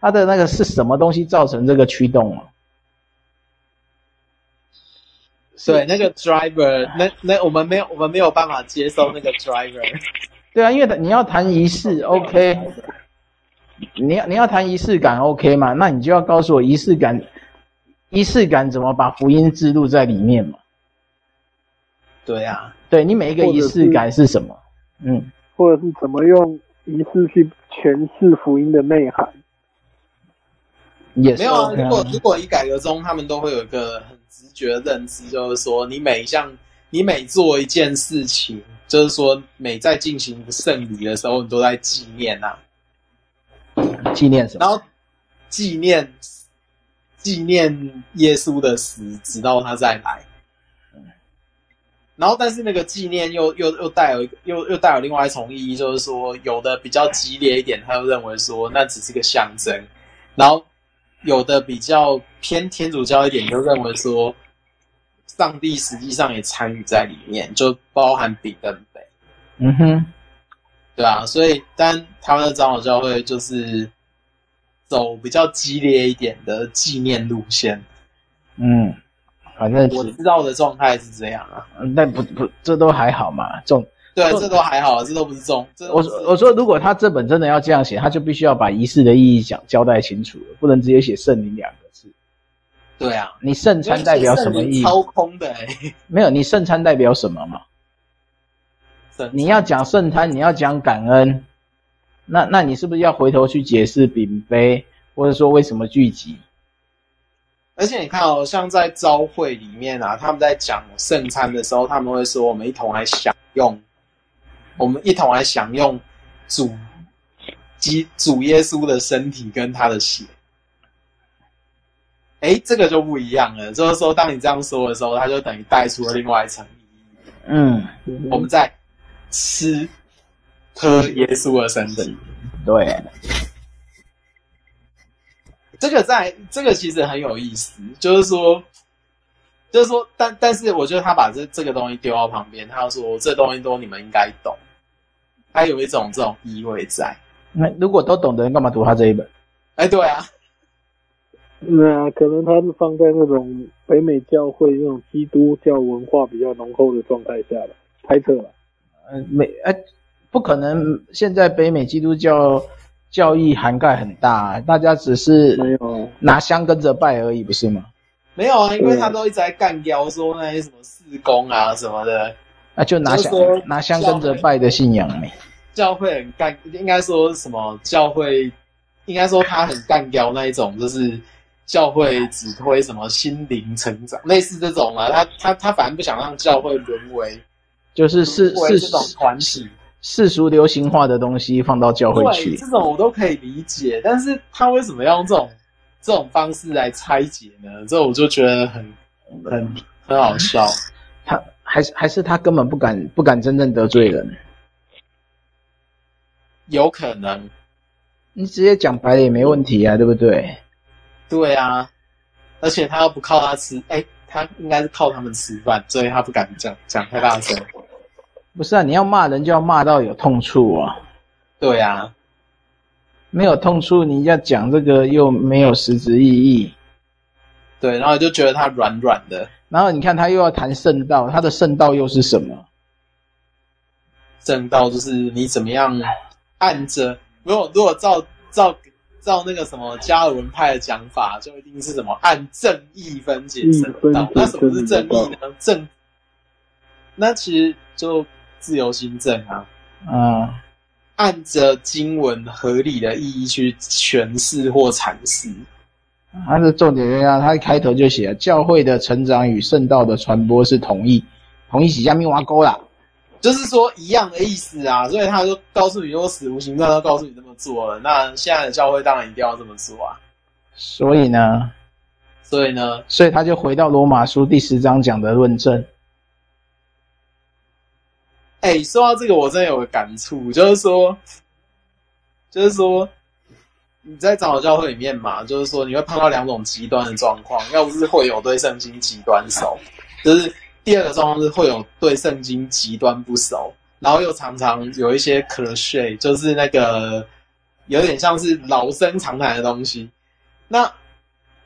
Speaker 1: 他的那个是什么东西造成这个驱动啊？
Speaker 3: 对，那个 driver，那那我们没有我们没有办法接受那个 driver。
Speaker 1: 对啊，因为你要谈仪式，OK，你要你要谈仪式感，OK 嘛？那你就要告诉我仪式感，仪式感怎么把福音置入在里面嘛？
Speaker 3: 对啊，
Speaker 1: 对你每一个仪式感是什么？嗯，
Speaker 2: 或者是怎么用仪式去诠释福音的内涵？
Speaker 1: 也
Speaker 3: 没有啊。如果如果以改革中，他们都会有一个很直觉的认知，就是说你每一项，你每做一件事情。就是说，每在进行圣礼的时候，你都在纪念呐、啊，
Speaker 1: 纪念什么？
Speaker 3: 然后纪念纪念耶稣的死，直到他再来。然后，但是那个纪念又又又带有一个又又带有另外一重意义，就是说，有的比较激烈一点，他就认为说那只是个象征；然后有的比较偏天主教一点，就认为说。上帝实际上也参与在里面，就包含比登碑。
Speaker 1: 嗯哼，
Speaker 3: 对啊，所以但台湾的长老教会就是走比较激烈一点的纪念路线。
Speaker 1: 嗯，反正
Speaker 3: 我知道的状态是这样啊。
Speaker 1: 那不不，这都还好嘛。重
Speaker 3: 对，这都还好，这都不是重。
Speaker 1: 我我说，如果他这本真的要这样写，他就必须要把仪式的意义讲交代清楚了，不能直接写圣灵两个字。
Speaker 3: 对啊，
Speaker 1: 你圣餐代表什么意义？
Speaker 3: 掏空的、欸，
Speaker 1: 没有，你圣餐代表什么嘛？你要讲圣餐，你要讲感恩，那那你是不是要回头去解释饼杯，或者说为什么聚集？
Speaker 3: 而且你看哦，像在朝会里面啊，他们在讲圣餐的时候，他们会说：“我们一同来享用，我们一同来享用主基主耶稣的身体跟他的血。”哎，这个就不一样了。就是说，当你这样说的时候，他就等于带出了另外一层意义。
Speaker 1: 嗯，
Speaker 3: 我们在吃喝耶稣的身体。
Speaker 1: 对，
Speaker 3: 这个在这个其实很有意思。就是说，就是说，但但是，我觉得他把这这个东西丢到旁边，他说这东西都你们应该懂。他有一种这种意味在。
Speaker 1: 那如果都懂的人，干嘛读他这一本？
Speaker 3: 哎，对啊。
Speaker 2: 那可能他是放在那种北美教会那种基督教文化比较浓厚的状态下的猜测吧。
Speaker 1: 嗯，美哎，不可能。现在北美基督教教义涵盖很大，大家只是拿香跟着拜而已，不是吗？
Speaker 3: 没有啊，因为他都一直在干掉说那些什么四公啊什么的，
Speaker 1: 那就拿香拿香跟着拜的信仰没。
Speaker 3: 教会很干，应该说什么教会？应该说他很干掉那一种，就是。教会只推什么心灵成长，类似这种啊，他他他反而不想让教会沦为，
Speaker 1: 就是是是
Speaker 3: 这种团体
Speaker 1: 世俗流行化的东西放到教会去，
Speaker 3: 这种我都可以理解，但是他为什么要用这种这种方式来拆解呢？这我就觉得很很很好笑。
Speaker 1: 他还是还是他根本不敢不敢真正得罪人，
Speaker 3: 有可能，
Speaker 1: 你直接讲白了也没问题啊，对不对？
Speaker 3: 对啊，而且他又不靠他吃，哎，他应该是靠他们吃饭，所以他不敢讲讲太大声。
Speaker 1: 不是啊，你要骂人就要骂到有痛处啊。
Speaker 3: 对啊，
Speaker 1: 没有痛处，你要讲这个又没有实质意义。
Speaker 3: 对，然后就觉得他软软的。
Speaker 1: 然后你看他又要谈圣道，他的圣道又是什么？
Speaker 3: 圣道就是你怎么样按着，如果如果照照。照那个什么加尔文派的讲法，就一定是什么按正义分解圣道。那什么是正义呢？正，那其实就自由心证啊。
Speaker 1: 嗯，
Speaker 3: 按着经文合理的意义去诠释或阐释。
Speaker 1: 它的重点是啊，他一开头就写教会的成长与圣道的传播是同意，同意洗下面挖沟啦。
Speaker 3: 就是说一样的意思啊，所以他就告诉你说死无形状都告诉你这么做了。那现在的教会当然一定要这么做啊。
Speaker 1: 所以呢，
Speaker 3: 所以呢，
Speaker 1: 所以他就回到罗马书第十章讲的论证。
Speaker 3: 哎、说到这个，我真的有个感触，就是说，就是说你在长老教会里面嘛，就是说你会碰到两种极端的状况，要不是会有对圣经极端熟，就是。第二个状况是会有对圣经极端不熟，然后又常常有一些 cliché，就是那个有点像是老生常谈的东西。那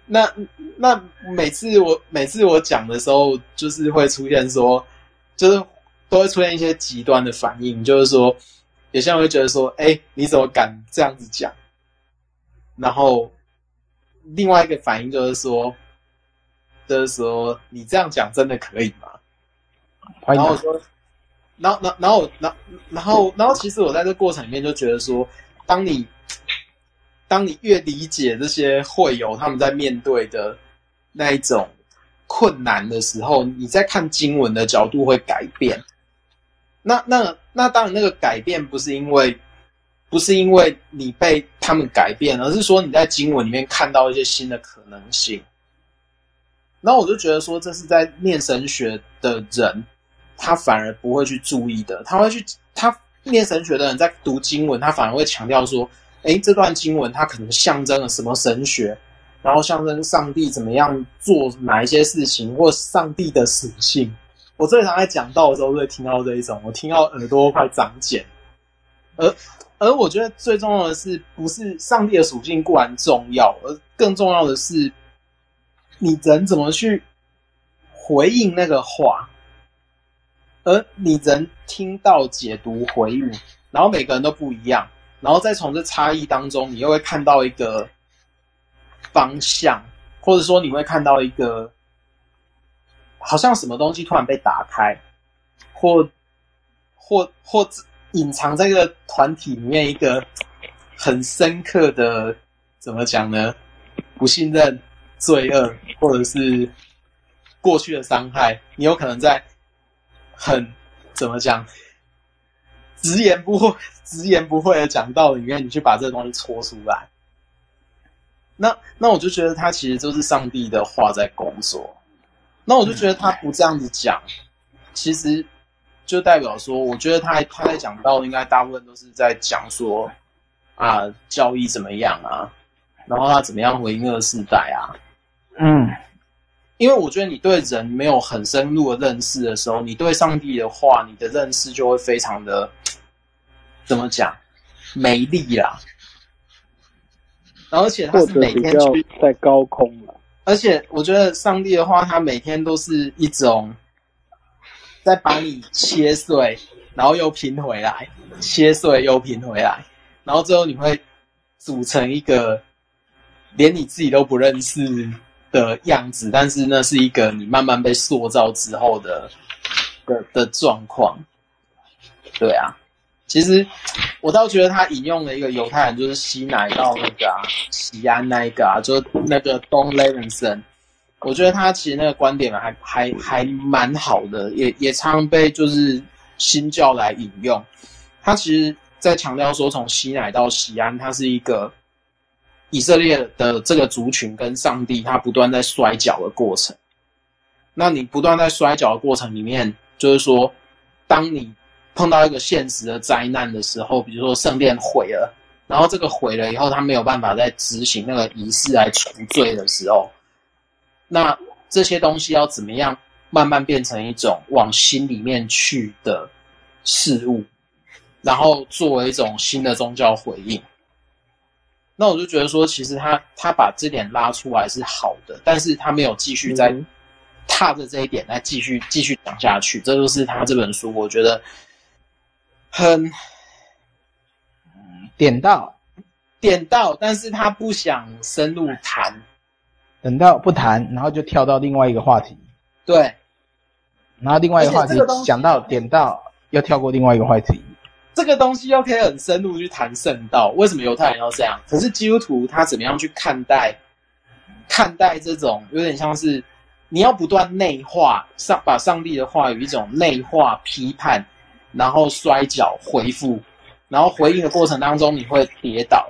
Speaker 3: 那那每次我每次我讲的时候，就是会出现说，就是都会出现一些极端的反应，就是说，有些人会觉得说，哎，你怎么敢这样子讲？然后另外一个反应就是说，就是说你这样讲真的可以吗？然后我说。然后，然然后，然然后，然后，其实我在这过程里面就觉得说，当你，当你越理解这些会友他们在面对的那一种困难的时候，你在看经文的角度会改变。那那那当然，那个改变不是因为，不是因为你被他们改变，而是说你在经文里面看到一些新的可能性。然后我就觉得说，这是在念神学的人。他反而不会去注意的，他会去他念神学的人在读经文，他反而会强调说：“诶，这段经文它可能象征了什么神学，然后象征上帝怎么样做哪一些事情，或上帝的属性。”我最常在讲道的时候会听到这一种，我听到耳朵快长茧。而而我觉得最重要的是，不是上帝的属性固然重要，而更重要的是，你人怎么去回应那个话。而你人听到解读回应，然后每个人都不一样，然后再从这差异当中，你又会看到一个方向，或者说你会看到一个好像什么东西突然被打开，或或或隐藏在这个团体里面一个很深刻的怎么讲呢？不信任、罪恶，或者是过去的伤害，你有可能在。很怎么讲？直言不讳、直言不讳的讲道里面，你去把这个东西戳出来。那那我就觉得他其实就是上帝的话在工作。那我就觉得他不这样子讲，其实就代表说，我觉得他他在讲到应该大部分都是在讲说啊，教义怎么样啊，然后他怎么样回应那个世代啊，嗯。因为我觉得你对人没有很深入的认识的时候，你对上帝的话，你的认识就会非常的怎么讲，没力啦。而且他是每天去
Speaker 2: 在高空了。
Speaker 3: 而且我觉得上帝的话，他每天都是一种在把你切碎，然后又拼回来，切碎又拼回来，然后最后你会组成一个连你自己都不认识的样子，但是那是一个你慢慢被塑造之后的的的状况。对啊，其实我倒觉得他引用了一个犹太人，就是西乃到那个啊，西安那一个啊，就是那个 Don Levenson。我觉得他其实那个观点还还还蛮好的，也也常被就是新教来引用。他其实在强调说，从西乃到西安，他是一个。以色列的这个族群跟上帝，他不断在摔跤的过程。那你不断在摔跤的过程里面，就是说，当你碰到一个现实的灾难的时候，比如说圣殿毁了，然后这个毁了以后，他没有办法再执行那个仪式来除罪的时候，那这些东西要怎么样慢慢变成一种往心里面去的事物，然后作为一种新的宗教回应。那我就觉得说，其实他他把这点拉出来是好的，但是他没有继续在踏着这一点来继续继续讲下去。这就是他这本书，我觉得很
Speaker 1: 点到
Speaker 3: 点到，但是他不想深入谈，
Speaker 1: 等到不谈，然后就跳到另外一个话题。
Speaker 3: 对，
Speaker 1: 然后另外一个话题讲到点到，又跳过另外一个话题。
Speaker 3: 这个东西又可以很深入去谈圣道，为什么犹太人要这样？可是基督徒他怎么样去看待看待这种有点像是你要不断内化上把上帝的话语一种内化批判，然后摔跤回复，然后回应的过程当中你会跌倒，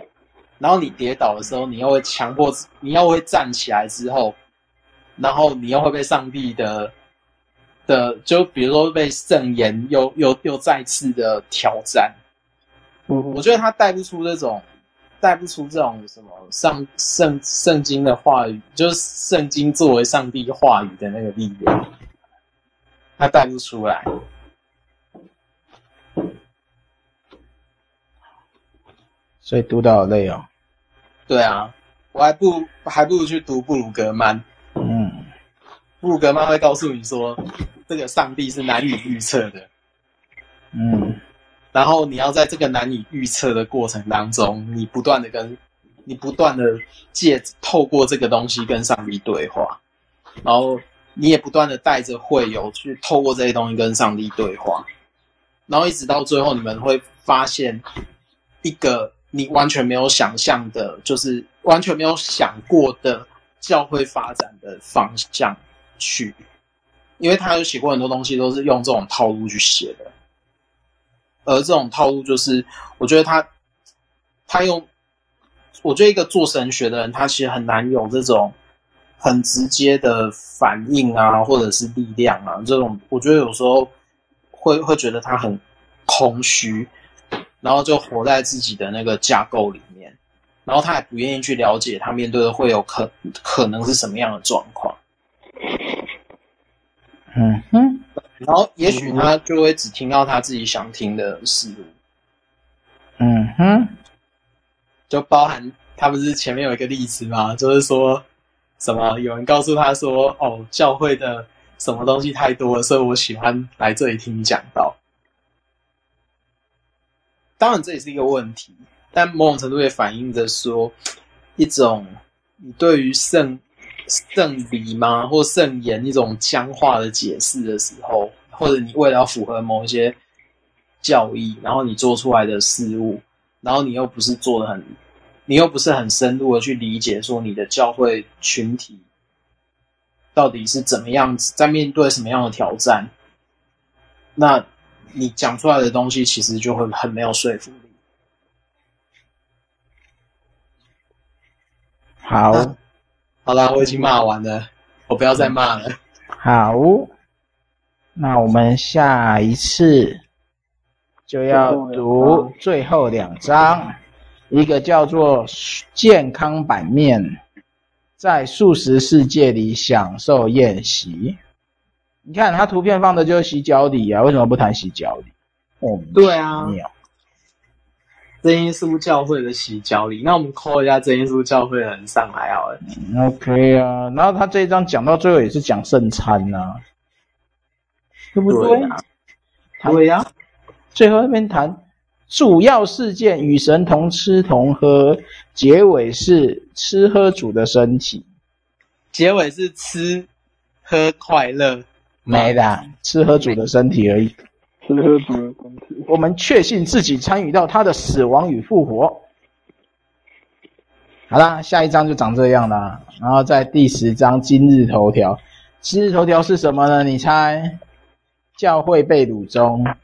Speaker 3: 然后你跌倒的时候你又会强迫你又会站起来之后，然后你又会被上帝的。的，就比如说被圣言又又又再次的挑战，嗯，我觉得他带不出这种，带不出这种什么上圣圣经的话语，就是圣经作为上帝话语的那个力量，他带不出来。
Speaker 1: 所以读到好累哦。
Speaker 3: 对啊，我还不还不如去读布鲁格曼。
Speaker 1: 嗯，
Speaker 3: 布鲁格曼会告诉你说，这个上帝是难以预测的。
Speaker 1: 嗯，
Speaker 3: 然后你要在这个难以预测的过程当中，你不断的跟，你不断的借透过这个东西跟上帝对话，然后你也不断的带着会友去透过这些东西跟上帝对话，然后一直到最后，你们会发现一个你完全没有想象的，就是完全没有想过的教会发展的方向去，因为他有写过很多东西，都是用这种套路去写的。而这种套路就是，我觉得他，他用，我觉得一个做神学的人，他其实很难有这种很直接的反应啊，或者是力量啊，这种我觉得有时候会会觉得他很空虚，然后就活在自己的那个架构里面，然后他也不愿意去了解他面对的会有可可能是什么样的状况。
Speaker 1: 嗯哼。
Speaker 3: 然后，也许他就会只听到他自己想听的事物。
Speaker 1: 嗯哼，
Speaker 3: 就包含他不是前面有一个例子吗？就是说什么有人告诉他说：“哦，教会的什么东西太多了，所以我喜欢来这里听讲道。”当然，这也是一个问题，但某种程度也反映着说一种你对于圣。圣礼吗？或圣言一种僵化的解释的时候，或者你为了要符合某一些教义，然后你做出来的事物，然后你又不是做的很，你又不是很深入的去理解，说你的教会群体到底是怎么样子，在面对什么样的挑战，那你讲出来的东西其实就会很没有说服力。
Speaker 1: 好。
Speaker 3: 啊好啦，我已经骂完了，我不要再骂了。
Speaker 1: 好，那我们下一次就要读最后两章，一个叫做“健康版面”，在素食世界里享受宴席。你看，他图片放的就是洗脚底啊，为什么不谈洗脚礼？哦，
Speaker 3: 对啊。真耶稣教会的洗脚礼，那我们 call 一下真耶稣教会的人上来好了。
Speaker 1: OK 啊，然后他这一章讲到最后也是讲圣餐呐、啊，对不对？
Speaker 3: 对呀、啊。
Speaker 1: 最后那边谈主要事件与神同吃同喝，结尾是吃喝主的身体，
Speaker 3: 结尾是吃喝快乐，
Speaker 1: 没的，吃喝主的身体而已。
Speaker 2: 吃喝主的身体。
Speaker 1: 我们确信自己参与到他的死亡与复活。好啦，下一章就长这样啦。然后在第十章今日头条，今日头条是什么呢？你猜？教会被掳中。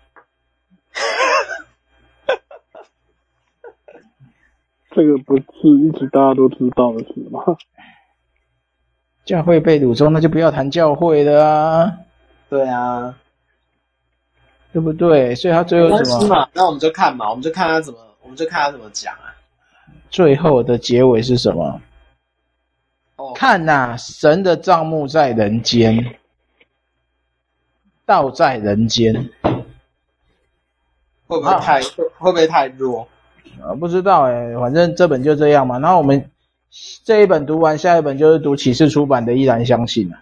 Speaker 2: 这个不是一直大家都知道的事吗？
Speaker 1: 教会被掳中，那就不要谈教会了啊。
Speaker 3: 对啊。
Speaker 1: 对不对？所以他最后什么？
Speaker 3: 那我们就看嘛，我们就看他怎么，我们就看他怎么讲啊。
Speaker 1: 最后的结尾是什么？哦，看呐、啊，神的账目在人间，道在人间，
Speaker 3: 会不会太、啊、会不会太弱？
Speaker 1: 啊，不知道哎，反正这本就这样嘛。然后我们这一本读完，下一本就是读启示出版的《依然相信》了。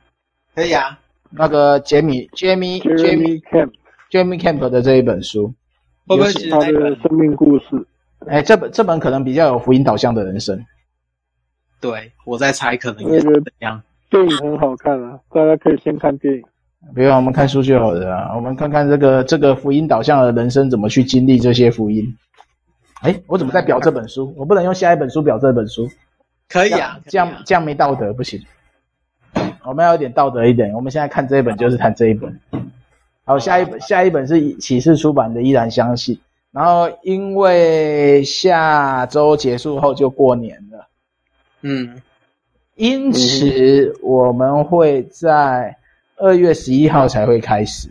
Speaker 3: 可以啊，
Speaker 1: 那个杰米杰米杰米 Camp。Jeremy Camp 的这一本书，
Speaker 2: 会不会是他的生命故事？
Speaker 1: 哎，这本这本可能比较有福音导向的人生。
Speaker 3: 对，我在猜，可能也是怎样？
Speaker 2: 电影很好看啊，大家可以先看电影。
Speaker 1: 不用，我们看书就好了啊。我们看看这个这个福音导向的人生怎么去经历这些福音。哎，我怎么在表这本书？我不能用下一本书表这本书。
Speaker 3: 可以啊，
Speaker 1: 这样这样没道德，不行。我们要有点道德一点。我们现在看这一本就是谈这一本。好，下一本下一本是启示出版的《依然相信》，然后因为下周结束后就过年了，
Speaker 3: 嗯，
Speaker 1: 因此我们会在二月十一号才会开始，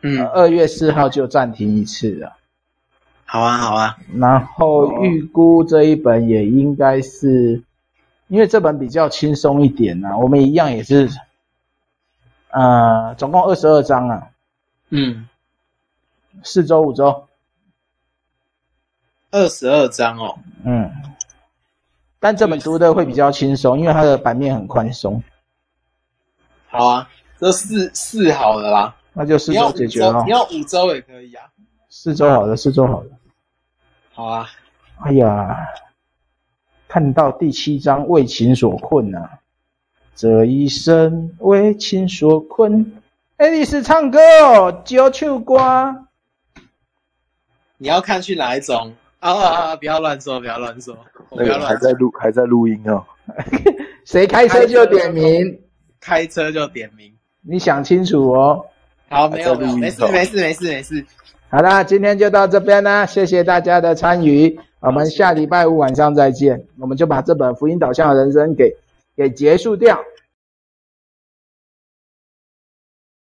Speaker 3: 嗯，
Speaker 1: 二月四号就暂停一次了。
Speaker 3: 好啊，好啊，
Speaker 1: 然后预估这一本也应该是，因为这本比较轻松一点呐，我们一样也是。呃，总共二十二章啊，
Speaker 3: 嗯，
Speaker 1: 四周五周，
Speaker 3: 二十二章哦。
Speaker 1: 嗯，但这本读的会比较轻松，因为它的版面很宽松。
Speaker 3: 好啊，这四四好了啦，
Speaker 1: 那就四周解决了。
Speaker 3: 你要五周也可以啊。
Speaker 1: 四周好了，四周好了。
Speaker 3: 好啊。
Speaker 1: 哎呀，看到第七章为情所困呐、啊，这一生为情所困。爱丽丝唱歌哦，九秋瓜。
Speaker 3: 你要看去哪一种？啊啊啊！不要乱说，不要乱说。不要乱说。
Speaker 2: 还在录，还在录音哦。
Speaker 1: 谁开车就点名，
Speaker 3: 开车就点名。
Speaker 1: 你想清楚哦。
Speaker 3: 好，没有没有，没事没事没事没事。
Speaker 1: 好啦，今天就到这边啦，谢谢大家的参与。我们下礼拜五晚上再见。我们就把这本福音导向的人生给给结束掉。